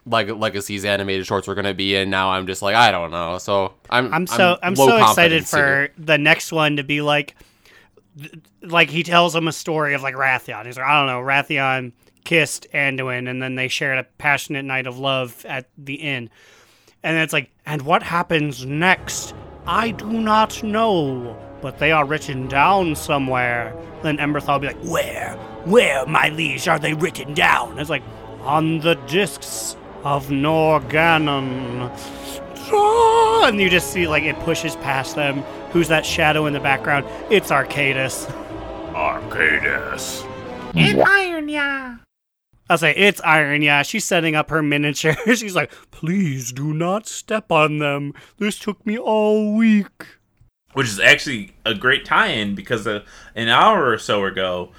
like legacies animated shorts were going to be, and now I'm just like I don't know. So I'm I'm so I'm, low so excited confidence here. for the next one to be like th- like he tells him a story of like Wrathion. He's like, I don't know, Wrathion kissed Anduin and then they shared a passionate night of love at the inn. And it's like, and what happens next? I do not know, but they are written down somewhere. Then Emberthal will be like, Where? Where, my liege, are they written down? It's like, On the discs of Norgannon. Ah, And you just see like it pushes past them. Who's that shadow in the background? It's Archaedas. Archaedas. And Ironaya. I'll say it's Iron. Yeah, she's setting up her miniature. she's like, please do not step on them. This took me all week. which is actually a great tie-in because uh, an hour or so ago,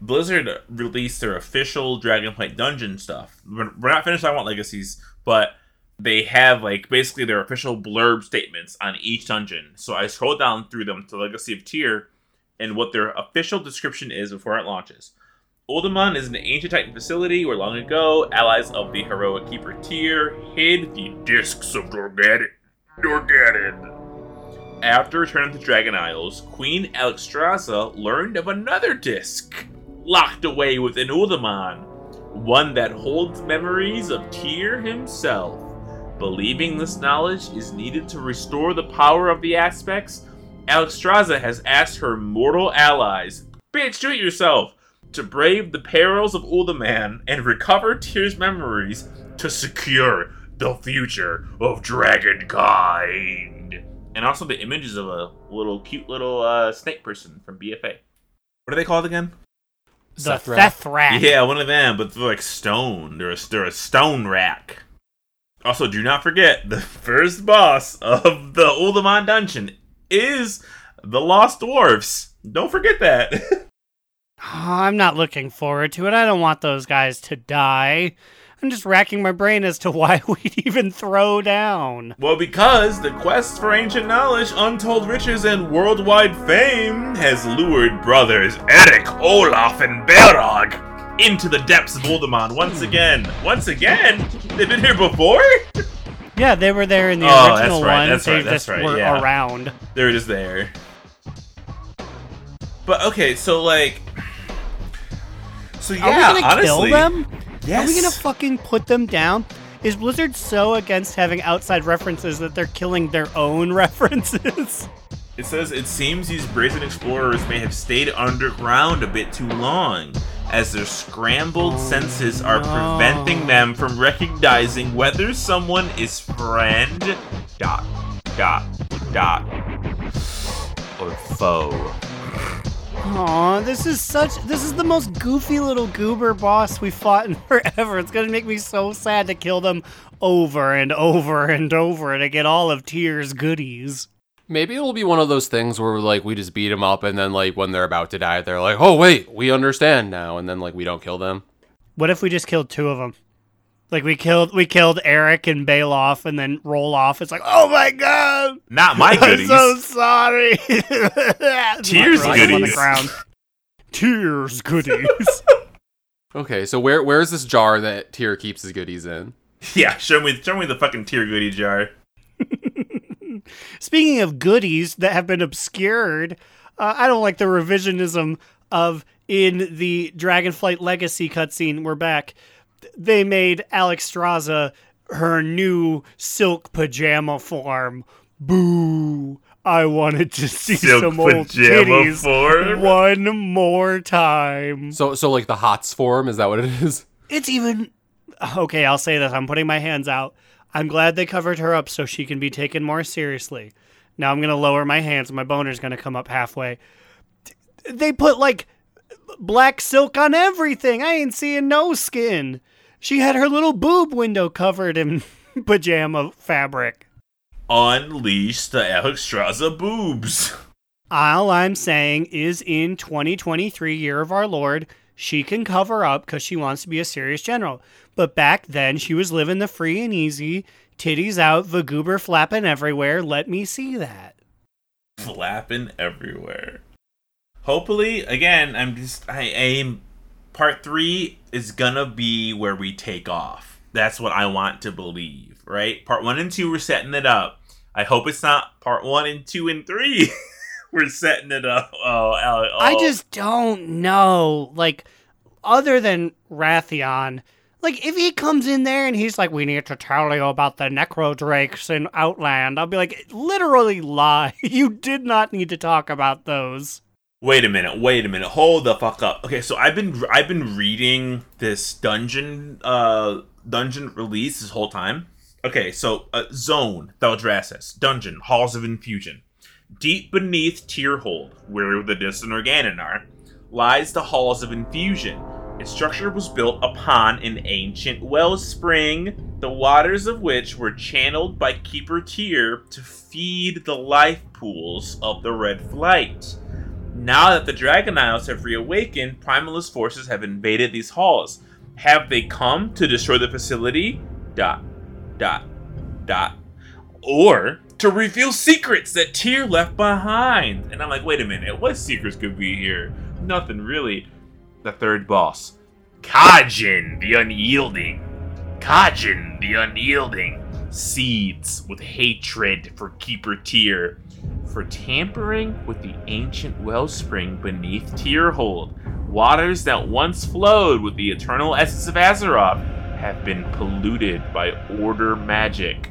Blizzard released their official Dragonflight dungeon stuff. We're we're not finished. I want legacies, but they have like basically their official blurb statements on each dungeon. So I scroll down through them to Legacy of Tyr and what their official description is before it launches. Uldaman is an ancient Titan facility where long ago, allies of the heroic keeper Tyr hid the discs of Dorgadon. Dorgadon. After returning to Dragon Isles, Queen Alexstrasza learned of another disc locked away within Uldaman, one that holds memories of Tyr himself. Believing this knowledge is needed to restore the power of the aspects, Alexstrasza has asked her mortal allies, bitch, do it yourself, to brave the perils of Uldaman and recover Tyr's memories to secure the future of Dragonkind. And also the images of a little cute little uh, snake person from BFA. What are they called again? The Sethrak. Thethrak. Yeah, one of them, but they're like stone. They're a, they're a stone rack. Also, do not forget the first boss of the Uldaman dungeon is the Lost Dwarfs. Don't forget that. Oh, I'm not looking forward to it. I don't want those guys to die. I'm just racking my brain as to why we'd even throw down. well, because the quest for ancient knowledge, untold riches, and worldwide fame has lured brothers Eric, Olaf, and Baelog into the depths of Uldaman once hmm. again. Once again? They've been here before? Yeah, they were there in the Oh, that's original right, one. that's they right, that's just right, were yeah. around. they were just there. But okay, so like, so yeah, Are we gonna honestly, kill them? Yes. Are we gonna fucking put them down? Is Blizzard so against having outside references that they're killing their own references? It says it seems these brazen explorers may have stayed underground a bit too long, as their scrambled oh, senses are no. preventing them from recognizing whether someone is friend dot dot dot or foe. Aw, this is such. This is the most goofy little goober boss we fought in forever. It's gonna make me so sad to kill them over and over and over to get all of Tyr's goodies. Maybe it'll be one of those things where like we just beat them up, and then like when they're about to die, they're like, "Oh wait, we understand now," and then like we don't kill them. What if we just killed two of them? Like we killed we killed Eric and Bailoff and then roll off. It's like, oh my god, Not my goodies. I'm so sorry. Tyr's Throw them on the goodies. ground. Tyr's goodies. Okay, so where where's this jar that Tyr keeps his goodies in? Yeah, show me, show me the fucking tear goodie jar. Speaking of goodies that have been obscured, uh, I don't like the revisionism of in the Dragonflight Legacy cutscene. We're back. They made Alexstrasza her new silk pajama form. Boo! I wanted to see Silk some old pajama titties form. one more time. So so like the HOTS form is that what it is? It's even okay. I'll say this. I'm putting my hands out. I'm glad they covered her up so she can be taken more seriously. Now I'm gonna lower my hands. My boner's gonna come up halfway. They put like black silk on everything. I ain't seeing no skin. She had her little boob window covered in pajama fabric. Unleash the Alexstrasza boobs. All I'm saying is in 2023, year of our Lord, she can cover up because she wants to be a serious general. But back then, she was living the free and easy, titties out, the goober flapping everywhere. Let me see that. flapping everywhere. Hopefully, again, I'm just I aim. Part three is gonna be where we take off. That's what I want to believe, right? Part one and two, we're setting it up. I hope it's not part one and two and three. we're setting it up. Oh, Alec, oh. I just don't know. Like, other than Wrathion, like, if he comes in there and he's like, we need to tell you about the Necro Drakes in Outland, I'll be like, literally lie. You did not need to talk about those. Wait a minute. Wait a minute. Hold the fuck up. Okay, so I've been I've been reading this dungeon uh dungeon release this whole time. Okay, so uh, zone Thaldraszus dungeon halls of infusion. Deep beneath Tyrhold, where the distant Organon are, lies the halls of infusion. Its structure was built upon an ancient wellspring, the waters of which were channeled by Keeper Tyr to feed the life pools of the Red Flight. Now that the Dragon Isles have reawakened, Primalist forces have invaded these halls. Have they come to destroy the facility? Dot, dot, dot. Or to reveal secrets that Tyr left behind. And I'm like, wait a minute, what secrets could be here? Nothing really. The third boss. Khajin the Unyielding. Khajin the Unyielding. Seeds with hatred for Keeper Tyr for tampering with the ancient wellspring beneath Tyrhold. Waters that once flowed with the eternal essence of Azeroth have been polluted by Order magic.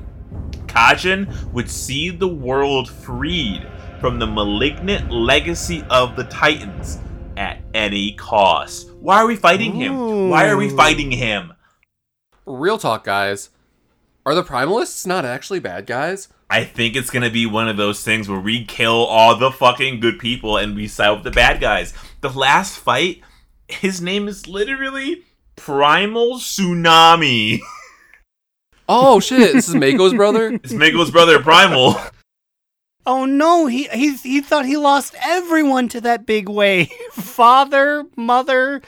Khajin would see the world freed from the malignant legacy of the Titans at any cost. Why are we fighting him? Why are we fighting him? Real talk, guys. Are the primalists not actually bad guys? I think it's gonna be one of those things where we kill all the fucking good people and we side with the bad guys. The last fight, his name is literally Primal Tsunami. Oh shit! This is Mako's brother. It's Mako's brother Primal. Oh no, he he he thought he lost everyone to that big wave. Father, mother,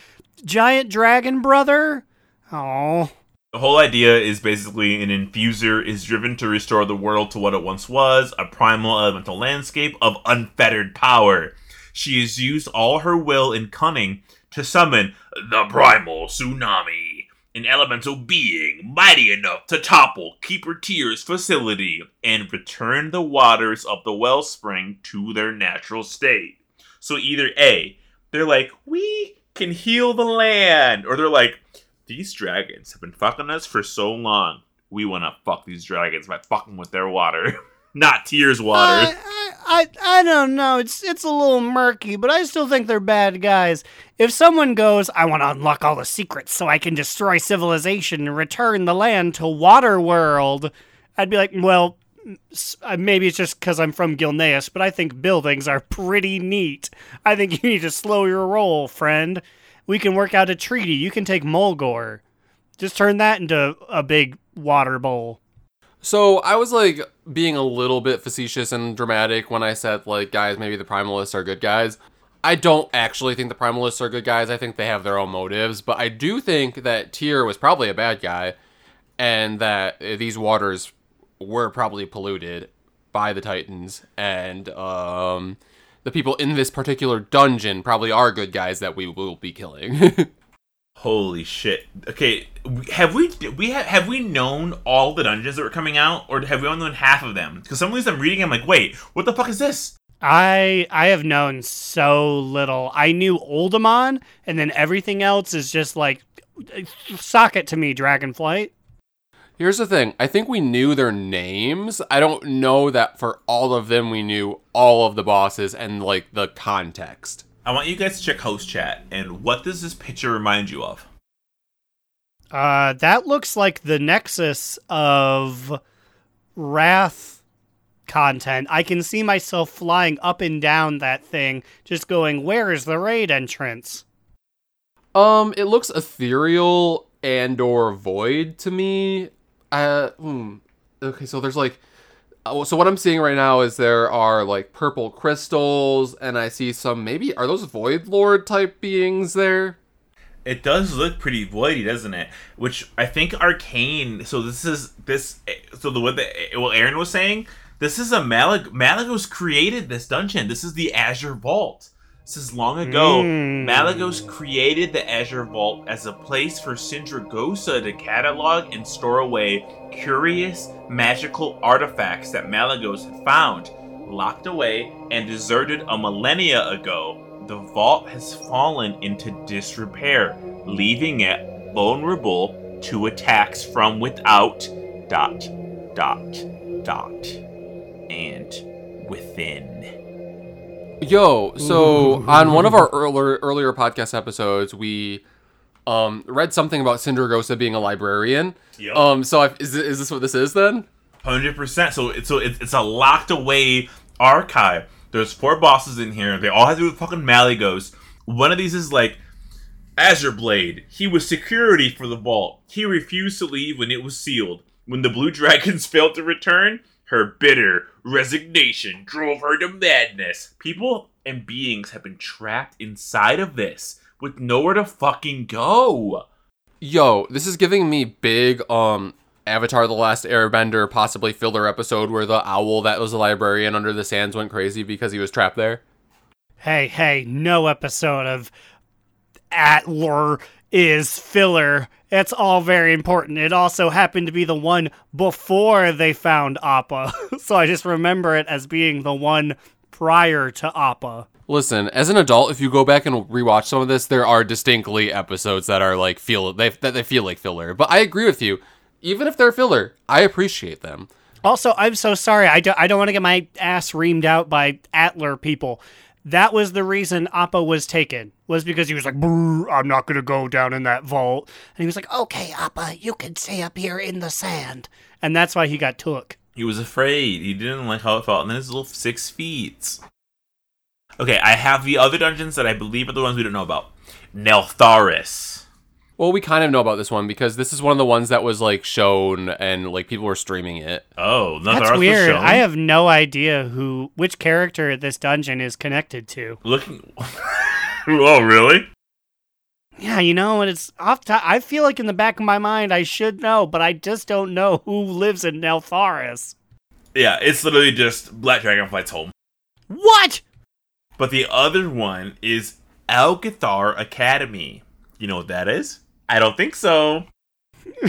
giant dragon brother. Oh. The whole idea is basically an infuser is driven to restore the world to what it once was, a primal elemental landscape of unfettered power. She has used all her will and cunning to summon the primal tsunami, an elemental being mighty enough to topple Keeper Tyr's facility and return the waters of the wellspring to their natural state. So either A, they're like, we can heal the land, or they're like, these dragons have been fucking us for so long. We want to fuck these dragons by fucking with their water, not tears water. I, I, I, I don't know. It's it's a little murky, but I still think they're bad guys. If someone goes, I want to unlock all the secrets so I can destroy civilization and return the land to Waterworld, I'd be like, well, uh, maybe it's just because I'm from Gilneas, but I think buildings are pretty neat. I think you need to slow your roll, friend. We can work out a treaty. You can take Mulgore. Just turn that into a big water bowl. So I was like being a little bit facetious and dramatic when I said like guys maybe the primalists are good guys. I don't actually think the primalists are good guys. I think they have their own motives, but I do think that Tyr was probably a bad guy and that uh, these waters were probably polluted by the Titans and um the people in this particular dungeon probably are good guys that we will be killing. Holy shit. Okay, have we we have, have we known all the dungeons that were coming out, or have we only known half of them? Because some of these I'm reading, I'm like, wait, what the fuck is this? I I have known so little. I knew Uldaman, and then everything else is just like sock it to me, Dragonflight. Here's the thing. I think we knew their names. I don't know that for all of them we knew all of the bosses and like the context. I want you guys to check host chat, and what does this picture remind you of? Uh, that looks like the nexus of wrath content. I can see myself flying up and down that thing, just going, "Where is the raid entrance?" Um, it looks ethereal and or void to me. Uh, hmm. Okay, so there's like, Uh, so what I'm seeing right now is there are like purple crystals, and I see some maybe are those void lord type beings there. It does look pretty voidy, doesn't it? Which I think arcane. So this is this. So the what the what Aaron was saying. This is a Malag. Malygos created this dungeon. This is the Azure Vault. This is long ago. Mm. Malygos created the Azure Vault as a place for Sindragosa to catalog and store away curious magical artifacts that Malygos had found, locked away, and deserted a millennia ago. The vault has fallen into disrepair, leaving it vulnerable to attacks from without, dot, dot, dot, and within. Yo, so on one of our earlier earlier podcast episodes, we um read something about Sindragosa being a librarian. Yep. Um, so I, is is this what this is then? Hundred percent. So it's so it's, it's a locked away archive. There's four bosses in here. They all have to do with fucking Malygos. One of these is like Azure Blade. He was security for the vault. He refused to leave when it was sealed. When the Blue Dragons failed to return, her bitter resignation drove her to madness. People and beings have been trapped inside of this with nowhere to fucking go. Yo, this is giving me big um Avatar: The Last Airbender possibly filler episode where the owl that was a librarian under the sands went crazy because he was trapped there. Hey, hey, no episode of ATLA is filler. It's all very important. It also happened to be the one before they found Appa. so I just remember it as being the one prior to Appa. Listen, as an adult, if you go back and rewatch some of this, there are distinctly episodes that are like feel they that they feel like filler. But I agree with you. Even if they're filler, I appreciate them. Also, I'm so sorry. I, do, I don't want to get my ass reamed out by ATLA people. That was the reason Appa was taken, was because he was like, I'm not to go down in that vault. And he was like, okay, Appa, you can stay up here in the sand. And that's why he got took. He was afraid. He didn't like how it felt. And then his little six feet. Okay, I have the other dungeons that I believe are the ones we don't know about. Neltharus. Well, we kind of know about this one because this is one of the ones that was like shown and like people were streaming it. Oh, Neltharus That's was weird. shown? I have no idea who, which character this dungeon is connected to. Looking. oh, really? Yeah, you know, and it's off. To- I feel like in the back of my mind I should know, but I just don't know who lives in Neltharus. Yeah, it's literally just Black Dragonflight's home. What? But the other one is Algeth'ar Academy. You know what that is? I don't think so.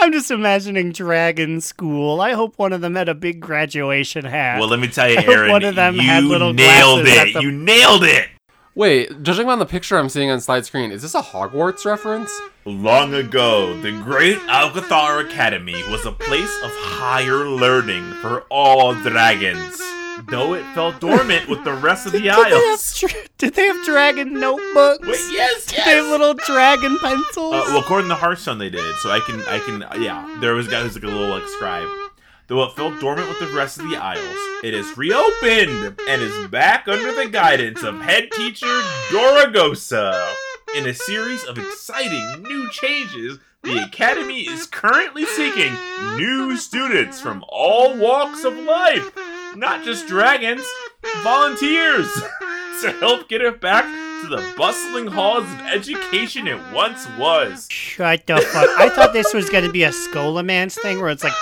I'm just imagining Dragon School. I hope one of them had a big graduation hat. Well, let me tell you, Aaron. one of them you had little nailed glasses at it. the- You nailed it. Wait, judging by the picture I'm seeing on slide screen, is this a Hogwarts reference? Long ago, the great Algeth'ar Academy was a place of higher learning for all dragons. Though it fell dormant with the rest of the did, they have, did they have dragon notebooks? Wait, yes, Did they have little dragon pencils? Uh, well, according to Hearthstone, they did. So I can, I can, yeah. There was a guy who's like a little like scribe. Though it fell dormant with the rest of the isles, it is reopened and is back under the guidance of head teacher Doragosa. In a series of exciting new changes, the Academy is currently seeking new students from all walks of life, not just dragons, volunteers, to help get it back to the bustling halls of education it once was. Shut the fuck. I thought this was going to be a Scholomance thing where it's like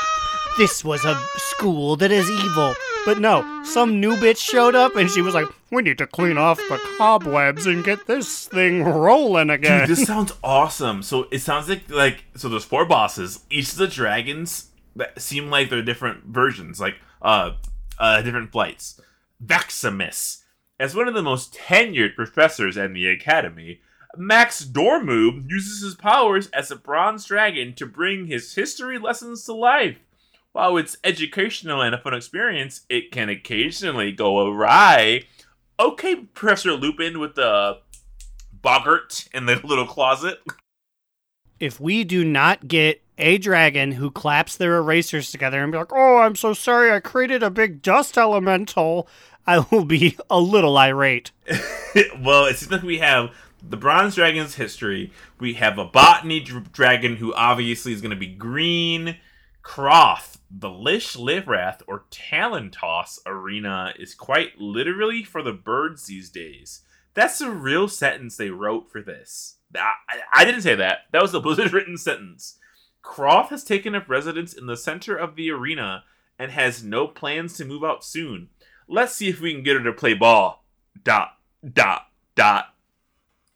this was a school that is evil. But no, some new bitch showed up and she was like, we need to clean off the cobwebs and get this thing rolling again. Dude, this sounds awesome. So it sounds like like so there's four bosses. Each of the dragons that seem like they're different versions, like uh uh different flights. Vexamus. As one of the most tenured professors in the academy, Max Dormu uses his powers as a bronze dragon to bring his history lessons to life. While it's educational and a fun experience, it can occasionally go awry. Okay, Professor Lupin with the boggart in the little closet. if we do not get a dragon who claps their erasers together and be like, oh, I'm so sorry, I created a big dust elemental, I will be a little irate. well, it seems like we have the Bronze Dragon's history. We have a botany dr- dragon who obviously is going to be green. Crawth, the Lish Livrath or Talon Toss arena is quite literally for the birds these days. That's a real sentence they wrote for this. I, I didn't say that. That was a Blizzard written sentence. Crawth has taken up residence in the center of the arena and has no plans to move out soon. Let's see if we can get her to play ball. Dot, dot, dot,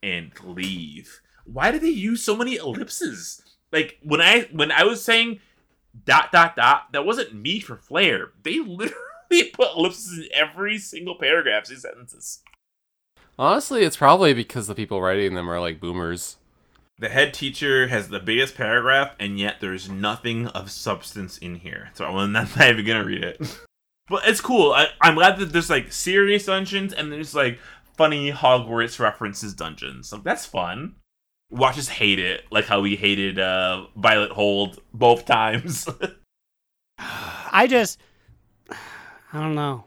and leave. Why do they use so many ellipses? Like when I when I was saying dot dot dot, that wasn't me for flair. They literally put ellipses in every single paragraph these sentences. Honestly, it's probably because the people writing them are like boomers. The head teacher has the biggest paragraph, and yet there's nothing of substance in here. So I'm not even gonna read it. But it's cool. I, I'm glad that there's like serious dungeons and there's like funny Hogwarts references dungeons. Like that's fun. Watch us hate it, like how we hated uh, Violet Hold both times. I just, I don't know.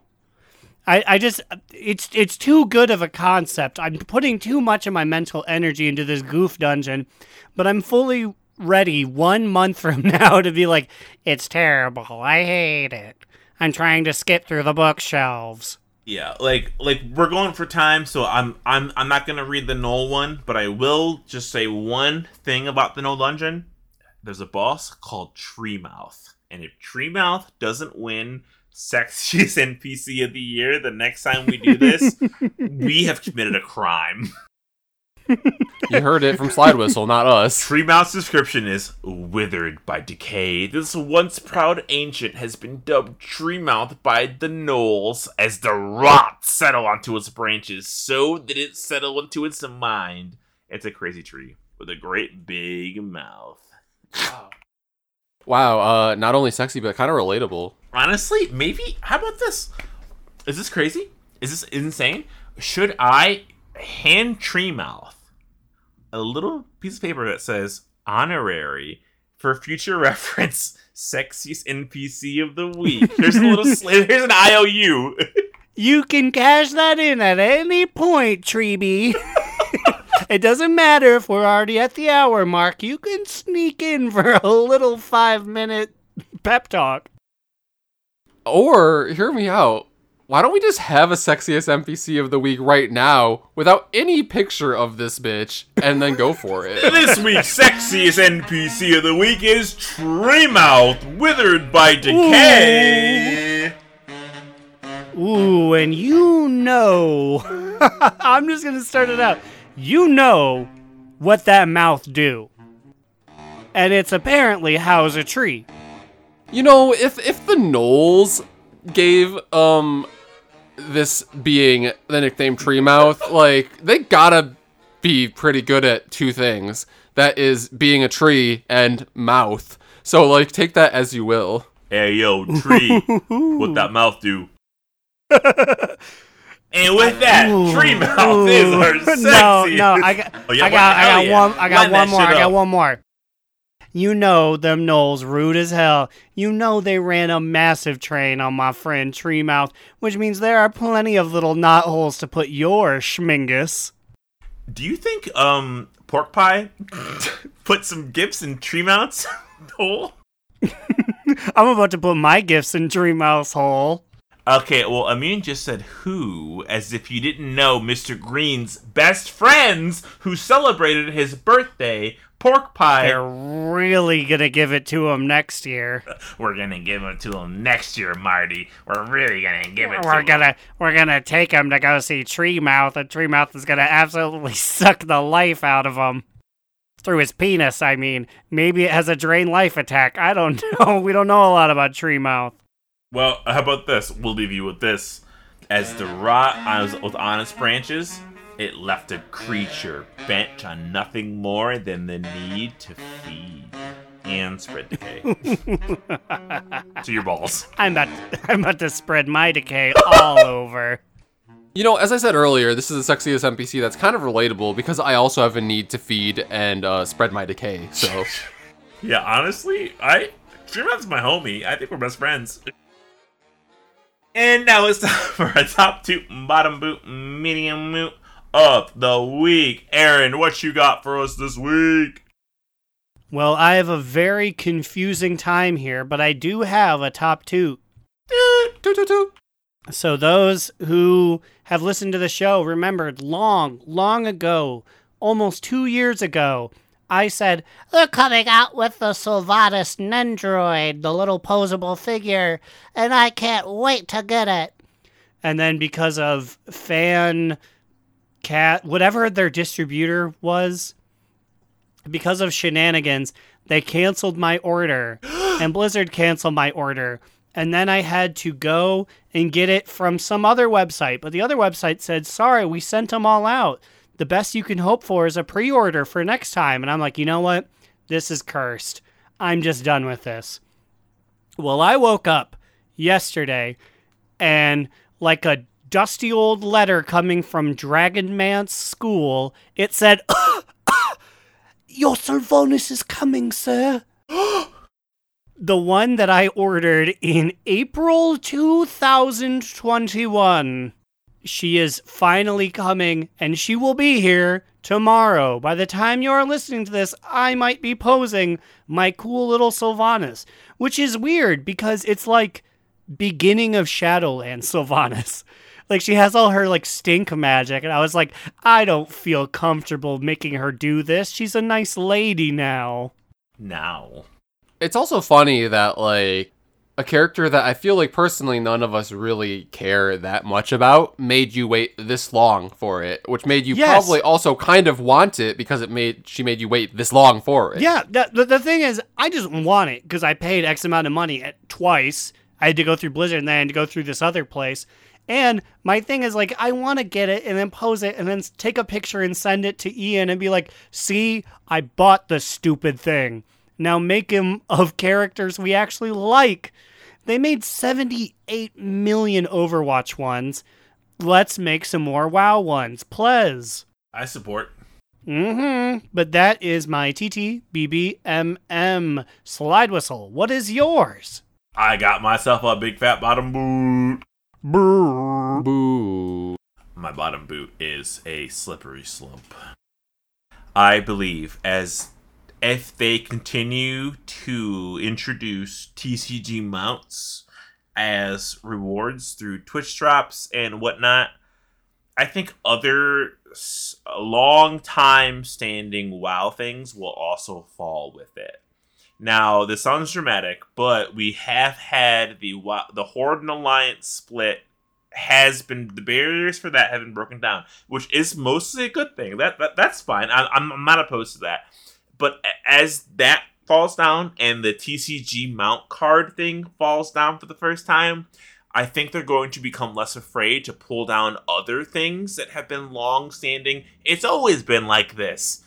I, I just it's it's too good of a concept. I'm putting too much of my mental energy into this goof dungeon, but I'm fully ready one month from now to be like, it's terrible. I hate it. I'm trying to skip through the bookshelves. yeah, like like we're going for time, so I'm I'm I'm not gonna read the Null one, but I will just say one thing about the Null dungeon. There's a boss called Treemouth, and if Treemouth doesn't win sexiest NPC of the year the next time we do this, we have committed a crime. You heard it from Slide Whistle, not us. Treemouth's description is withered by decay. This once proud ancient has been dubbed Treemouth by the gnolls as the rot settle onto its branches so that it settle into its mind. It's a crazy tree with a great big mouth. Wow, uh, not only sexy but kind of relatable. Honestly, maybe. How about this? Is this crazy? Is this insane? Should I hand tree mouth a little piece of paper that says honorary for future reference? Sexiest NPC of the week. Here's a little. sl- here's an IOU. You can cash that in at any point, Treeby. it doesn't matter if we're already at the hour mark. You can sneak in for a little five minute pep talk. Or, hear me out. Why don't we just have a sexiest NPC of the week right now without any picture of this bitch and then go for it? this week's sexiest NPC of the week is Treemouth, withered by decay. Ooh, and you know, I'm just gonna start it out. You know what that mouth do, and it's apparently house a tree. You know, if if the gnolls gave um this being the nickname Treemouth, like they gotta be pretty good at two things. That is being a tree and mouth. So like take that as you will. Hey yo, tree, what that mouth do? and with that, tree mouth is our sexy. no, no, I got, Oh, yeah, I got, I got yeah. one, I got Line one more, I got up. one more. You know them gnolls rude as hell. You know they ran a massive train on my friend Treemouth, which means there are plenty of little knot holes to put your schmingus. Do you think um pork pie put some gifts in tree mounts hole? I'm about to put my gifts in Treemouth's hole. Okay, well, Amin just said who, as if you didn't know Mr. Green's best friends who celebrated his birthday pork pie. They're really gonna give it to him next year. We're gonna give it to him next year, Marty. We're really gonna give it to We're him. gonna we're gonna take him to go see Tree Mouth, and Tree Mouth is gonna absolutely suck the life out of him. Through his penis, I mean. Maybe it has a drain life attack. I don't know. We don't know a lot about Tree Mouth. Well, how about this? We'll leave you with this. As the rot was with honest branches, it left a creature bent on nothing more than the need to feed and spread decay. to your balls. I'm about I'm about to spread my decay all over. You know, as I said earlier, this is the sexiest NPC that's kind of relatable because I also have a need to feed and uh, spread my decay. So, Yeah, honestly, I Dreamouth's my homie. I think we're best friends. And now it's time for a top two bottom boot medium boot of the week. Aaron, what you got for us this week? Well, I have a very confusing time here, but I do have a top two. So those who have listened to the show remembered long, long ago, almost two years ago, I said, They're coming out with the Sylvanas Nendroid, the little posable figure, and I can't wait to get it. And then because of fan cat whatever their distributor was, because of shenanigans, they canceled my order. and Blizzard canceled my order. And then I had to go and get it from some other website. But the other website said, sorry, we sent them all out. The best you can hope for is a pre order for next time. And I'm like, you know what? This is cursed. I'm just done with this. Well, I woke up yesterday and like a dusty old letter coming from Dragonmance School, it said, Your Sylvanas is coming, sir. the one that I ordered in April 2021. She is finally coming, and she will be here tomorrow. By the time you're listening to this, I might be posing my cool little Sylvanas, which is weird because it's like beginning of Shadowland Sylvanas. Like she has all her like stink magic, and I was like, I don't feel comfortable making her do this. She's a nice lady now. Now. It's also funny that like a character that I feel like personally none of us really care that much about made you wait this long for it, which made you Yes. probably also kind of want it because it made she made you wait this long for it. Yeah, the, the, the thing is, I just want it because I paid X amount of money at twice. I had to go through Blizzard and then I had to go through this other place. And my thing is like, I want to get it and then pose it and then take a picture and send it to Ian and be like, see, I bought the stupid thing. Now make him of characters we actually like. They made 78 million Overwatch ones. Let's make some more WoW ones. Plez. I support. Mm-hmm. But that is my TTBBMM slide whistle. What is yours? I got myself a big fat bottom boot. Boo. My bottom boot is a slippery slope. I believe as if they continue to introduce TCG mounts as rewards through Twitch drops and whatnot, I think other long time standing WoW things will also fall with it. Now, this sounds dramatic, but we have had the the Horde and Alliance split has been the barriers for that have been broken down, which is mostly a good thing. That, that that's fine. I, I'm, I'm not opposed to that. But as that falls down and the TCG mount card thing falls down for the first time, I think they're going to become less afraid to pull down other things that have been long standing. It's always been like this.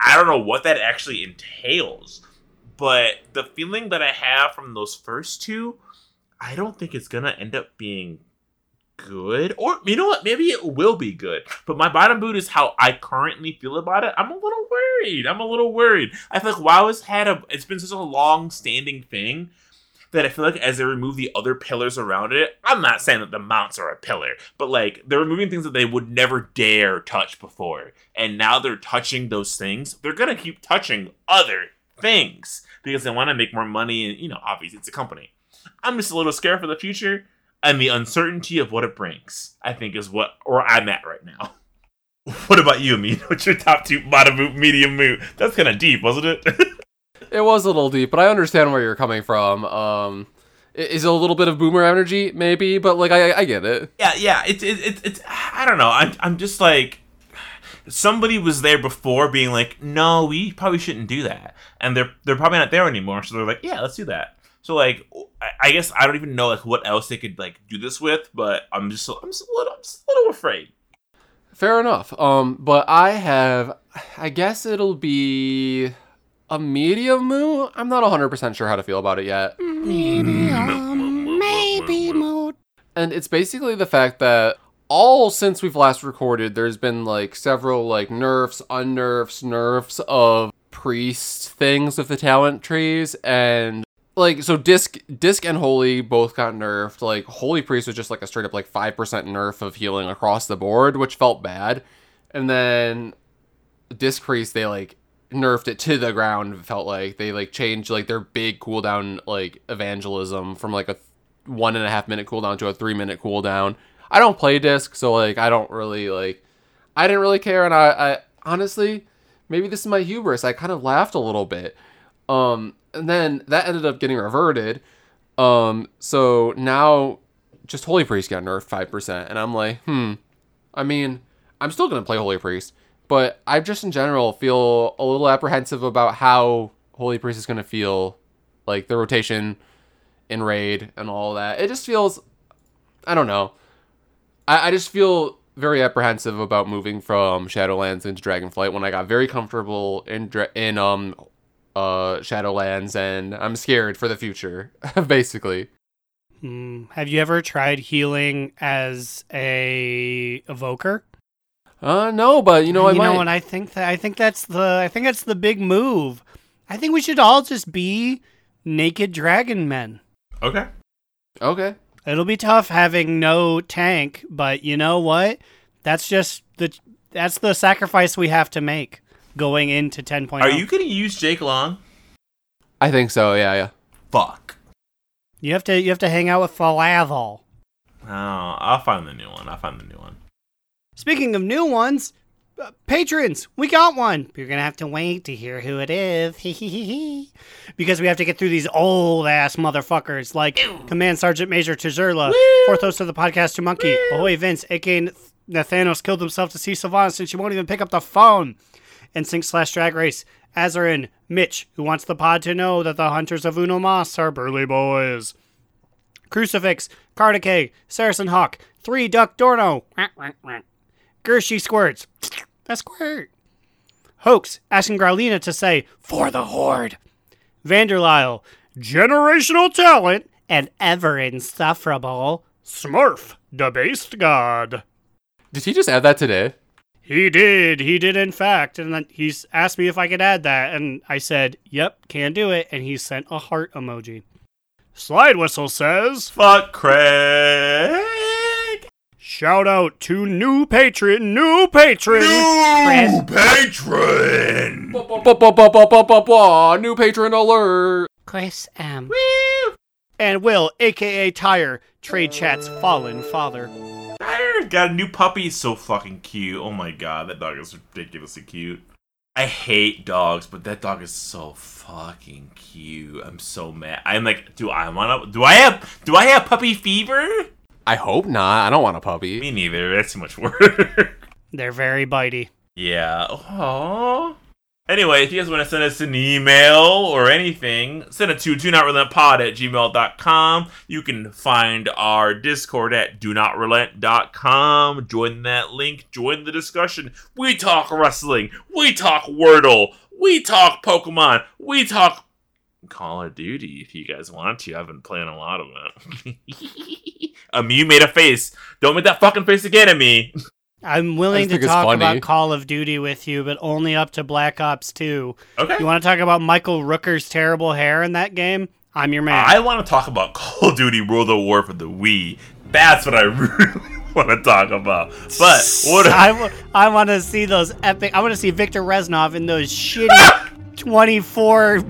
I don't know what that actually entails, but the feeling that I have from those first two, I don't think it's gonna end up being good. Or you know what? Maybe it will be good. But my bottom boot is how I currently feel about it. I'm a little worried. I'm a little worried. I feel like WoW has had a it's been such a long standing thing that I feel like as they remove the other pillars around it, I'm not saying that the mounts are a pillar, but like they're removing things that they would never dare touch before. And now they're touching those things. They're gonna keep touching other things because they want to make more money and you know, obviously it's a company. I'm just a little scared for the future and the uncertainty of what it brings. I think is what or I'm at right now. What about you, Amin? What's your top two bottom medium boot? That's kind of deep, wasn't it? It was a little deep, but I understand where you're coming from. Um, is it a little bit of boomer energy, maybe? But like, I I get it. yeah, yeah. It's it's it's, it's I don't know. I'm I'm just like somebody was there before being like, no, we probably shouldn't do that, and they're they're probably not there anymore. So they're like, yeah, let's do that. So like, I, I guess I don't even know like what else they could like do this with, but I'm just I'm just a little I'm just a little afraid. Fair enough. Um, but I have, I guess it'll be a medium moo. I'm not 100% sure how to feel about it yet. Medium, Maybe mood. And it's basically the fact that all since we've last recorded, there's been like several like nerfs, unnerfs, nerfs of priest things with the talent trees and like so disc disc and holy both got nerfed. Like holy priest was just like a straight up like 5% nerf of healing across the board which felt bad. And then disc priest they like nerfed it to the ground felt like. They like changed like their big cooldown like evangelism from like a one and a half minute cooldown to a three minute cooldown. I don't play disc so like i don't really like i didn't really care. And i, I honestly maybe this is my hubris. I kind of laughed a little bit. Um and then that ended up getting reverted um so now just holy priest got nerfed 5% and i'm like hmm I mean, I'm still gonna play Holy Priest, but I just in general feel a little apprehensive about how Holy Priest is gonna feel, like the rotation in raid and all that. It just feels, I don't know. I, I just feel very apprehensive about moving from Shadowlands into Dragonflight when I got very comfortable in in um uh Shadowlands and I'm scared for the future, basically. Hmm, have you ever tried healing as a evoker? Uh no, but you know I you might. know, and I think that I think that's the I think that's the big move. I think we should all just be naked dragon men. Okay. okay. It'll be tough having no tank, but you know what? That's just the that's the sacrifice we have to make going into oh. 10.0. Are you gonna use Jake Long? I think so. Yeah, yeah. Fuck. You have to you have to hang out with Falathol. Oh, I'll find the new one. I'll find the new one. Speaking of new ones, uh, patrons, we got one. You're gonna have to wait to hear who it is, because we have to get through these old ass motherfuckers like Command Sergeant Major Tazurla, fourth host of the podcast to Monkey, Ahoy Vince, aka Nathanos killed himself to see Sylvanas since she won't even pick up the phone, and Sync slash Drag Race, Azarin, Mitch, who wants the pod to know that the hunters of Uno Mas are burly boys. Crucifix, Cardicay, Saracen Hawk, Three Duck Dorno, Gershi Squirts, a squirt. Hoax, asking Growlina to say, for the Horde. Vanderlyle, generational talent, and ever insufferable, Smurf, debased god. Did he just add that today? He did, he did in fact, and then he's asked me if I could add that, and I said, yep, can do it, and he sent a heart emoji. Slide Whistle says, Fuck Craig. Shout out to new patron, new patron, New patron. New patron alert! Chris M. And Will, aka Tire, Trade Chat's fallen father. Tyler got a new puppy. He's so fucking cute. Oh my god, that dog is ridiculously cute. I hate dogs, but that dog is so fucking cute. I'm so mad. I'm like, do I want to? Do I have? Do I have puppy fever? I hope not. I don't want a puppy. Me neither. That's too much work. They're very bitey. yeah. Aww. Anyway, if you guys want to send us an email or anything, send it to do not relent pod at gmail.com. You can find our Discord at do not relent.com. Join that link, join the discussion. We talk wrestling, we talk Wordle, we talk Pokemon, we talk Call of Duty if you guys want to. I've been playing a lot of it. um, you made a face. Don't make that fucking face again at me. I'm willing to talk about Call of Duty with you, but only up to Black Ops 2. Okay. You want to talk about Michael Rooker's terrible hair in that game? I'm your man. I want to talk about Call of Duty World at War for the Wii. That's what I really want to talk about. But what? I, w- I want to see those epic. I want to see Victor Reznov in those shitty 24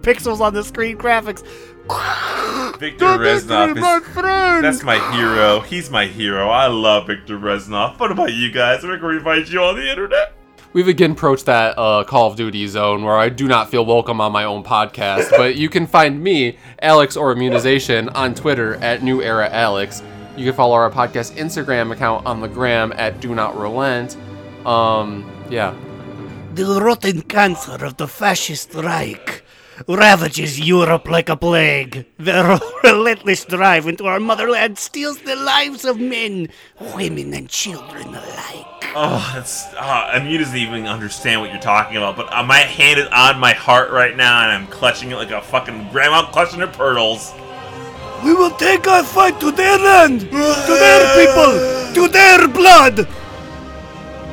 pixels on the screen graphics Victor Reznov is that's my hero. He's my hero. I love Victor Reznov. What about you guys? Where can we find you on the internet? We've again approached that uh, Call of Duty zone where I do not feel welcome on my own podcast, but you can find me, Alex or Immunization, on Twitter at New Era Alex. You can follow our podcast Instagram account on the gram at Do Not Relent. Um, yeah. The rotten cancer of the fascist Reich ravages Europe like a plague. Their relentless drive into our motherland steals the lives of men, women, and children alike. Oh, that's uh, Amune doesn't even understand what you're talking about. But uh, my hand is on my heart right now, and I'm clutching it like a fucking grandma clutching her pearls. We will take our fight to their land, to their people, to their blood.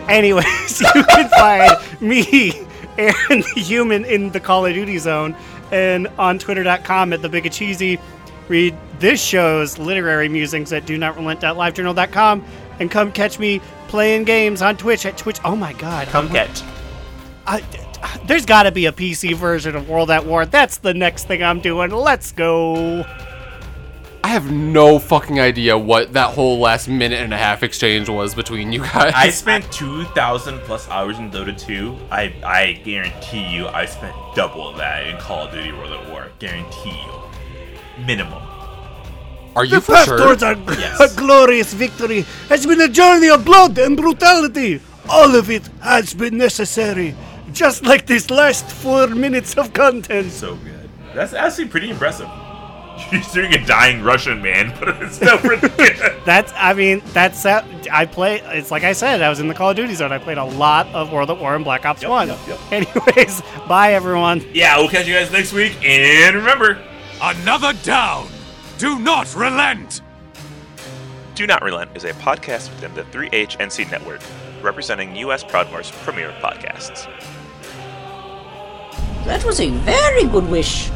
Anyways, you can find me, The Human, in the Call of Duty Zone, and on Twitter.com at the Big Cheesy. Read this show's literary musings at do not relent.livejournal.com, and come catch me playing games on Twitch at Twitch. Oh my God! Come catch. I, there's got to be a PC version of World at War. That's the next thing I'm doing. Let's go. I have no fucking idea what that whole last minute and a half exchange was between you guys. I spent 2,000 plus hours in Dota 2. I, I guarantee you I spent double that in Call of Duty World at War. Guarantee you. Minimum. Are you The for path sure? towards our Yes. glorious victory has been a journey of blood and brutality. All of it has been necessary, just like this last four minutes of content. So good. That's actually pretty impressive. You're doing a dying Russian man, but it's still pretty good. That's, I mean, that's uh, I play. It's like I said, I was in the Call of Duty zone. I played a lot of World at War and Black Ops One. yep, yep. Anyways, bye everyone. yeah, we'll catch you guys next week. And remember, Another down. Do not relent. Do Not Relent is a podcast within the 3HNC network, representing U.S. Proudmoore's premier podcasts. That was a very good wish.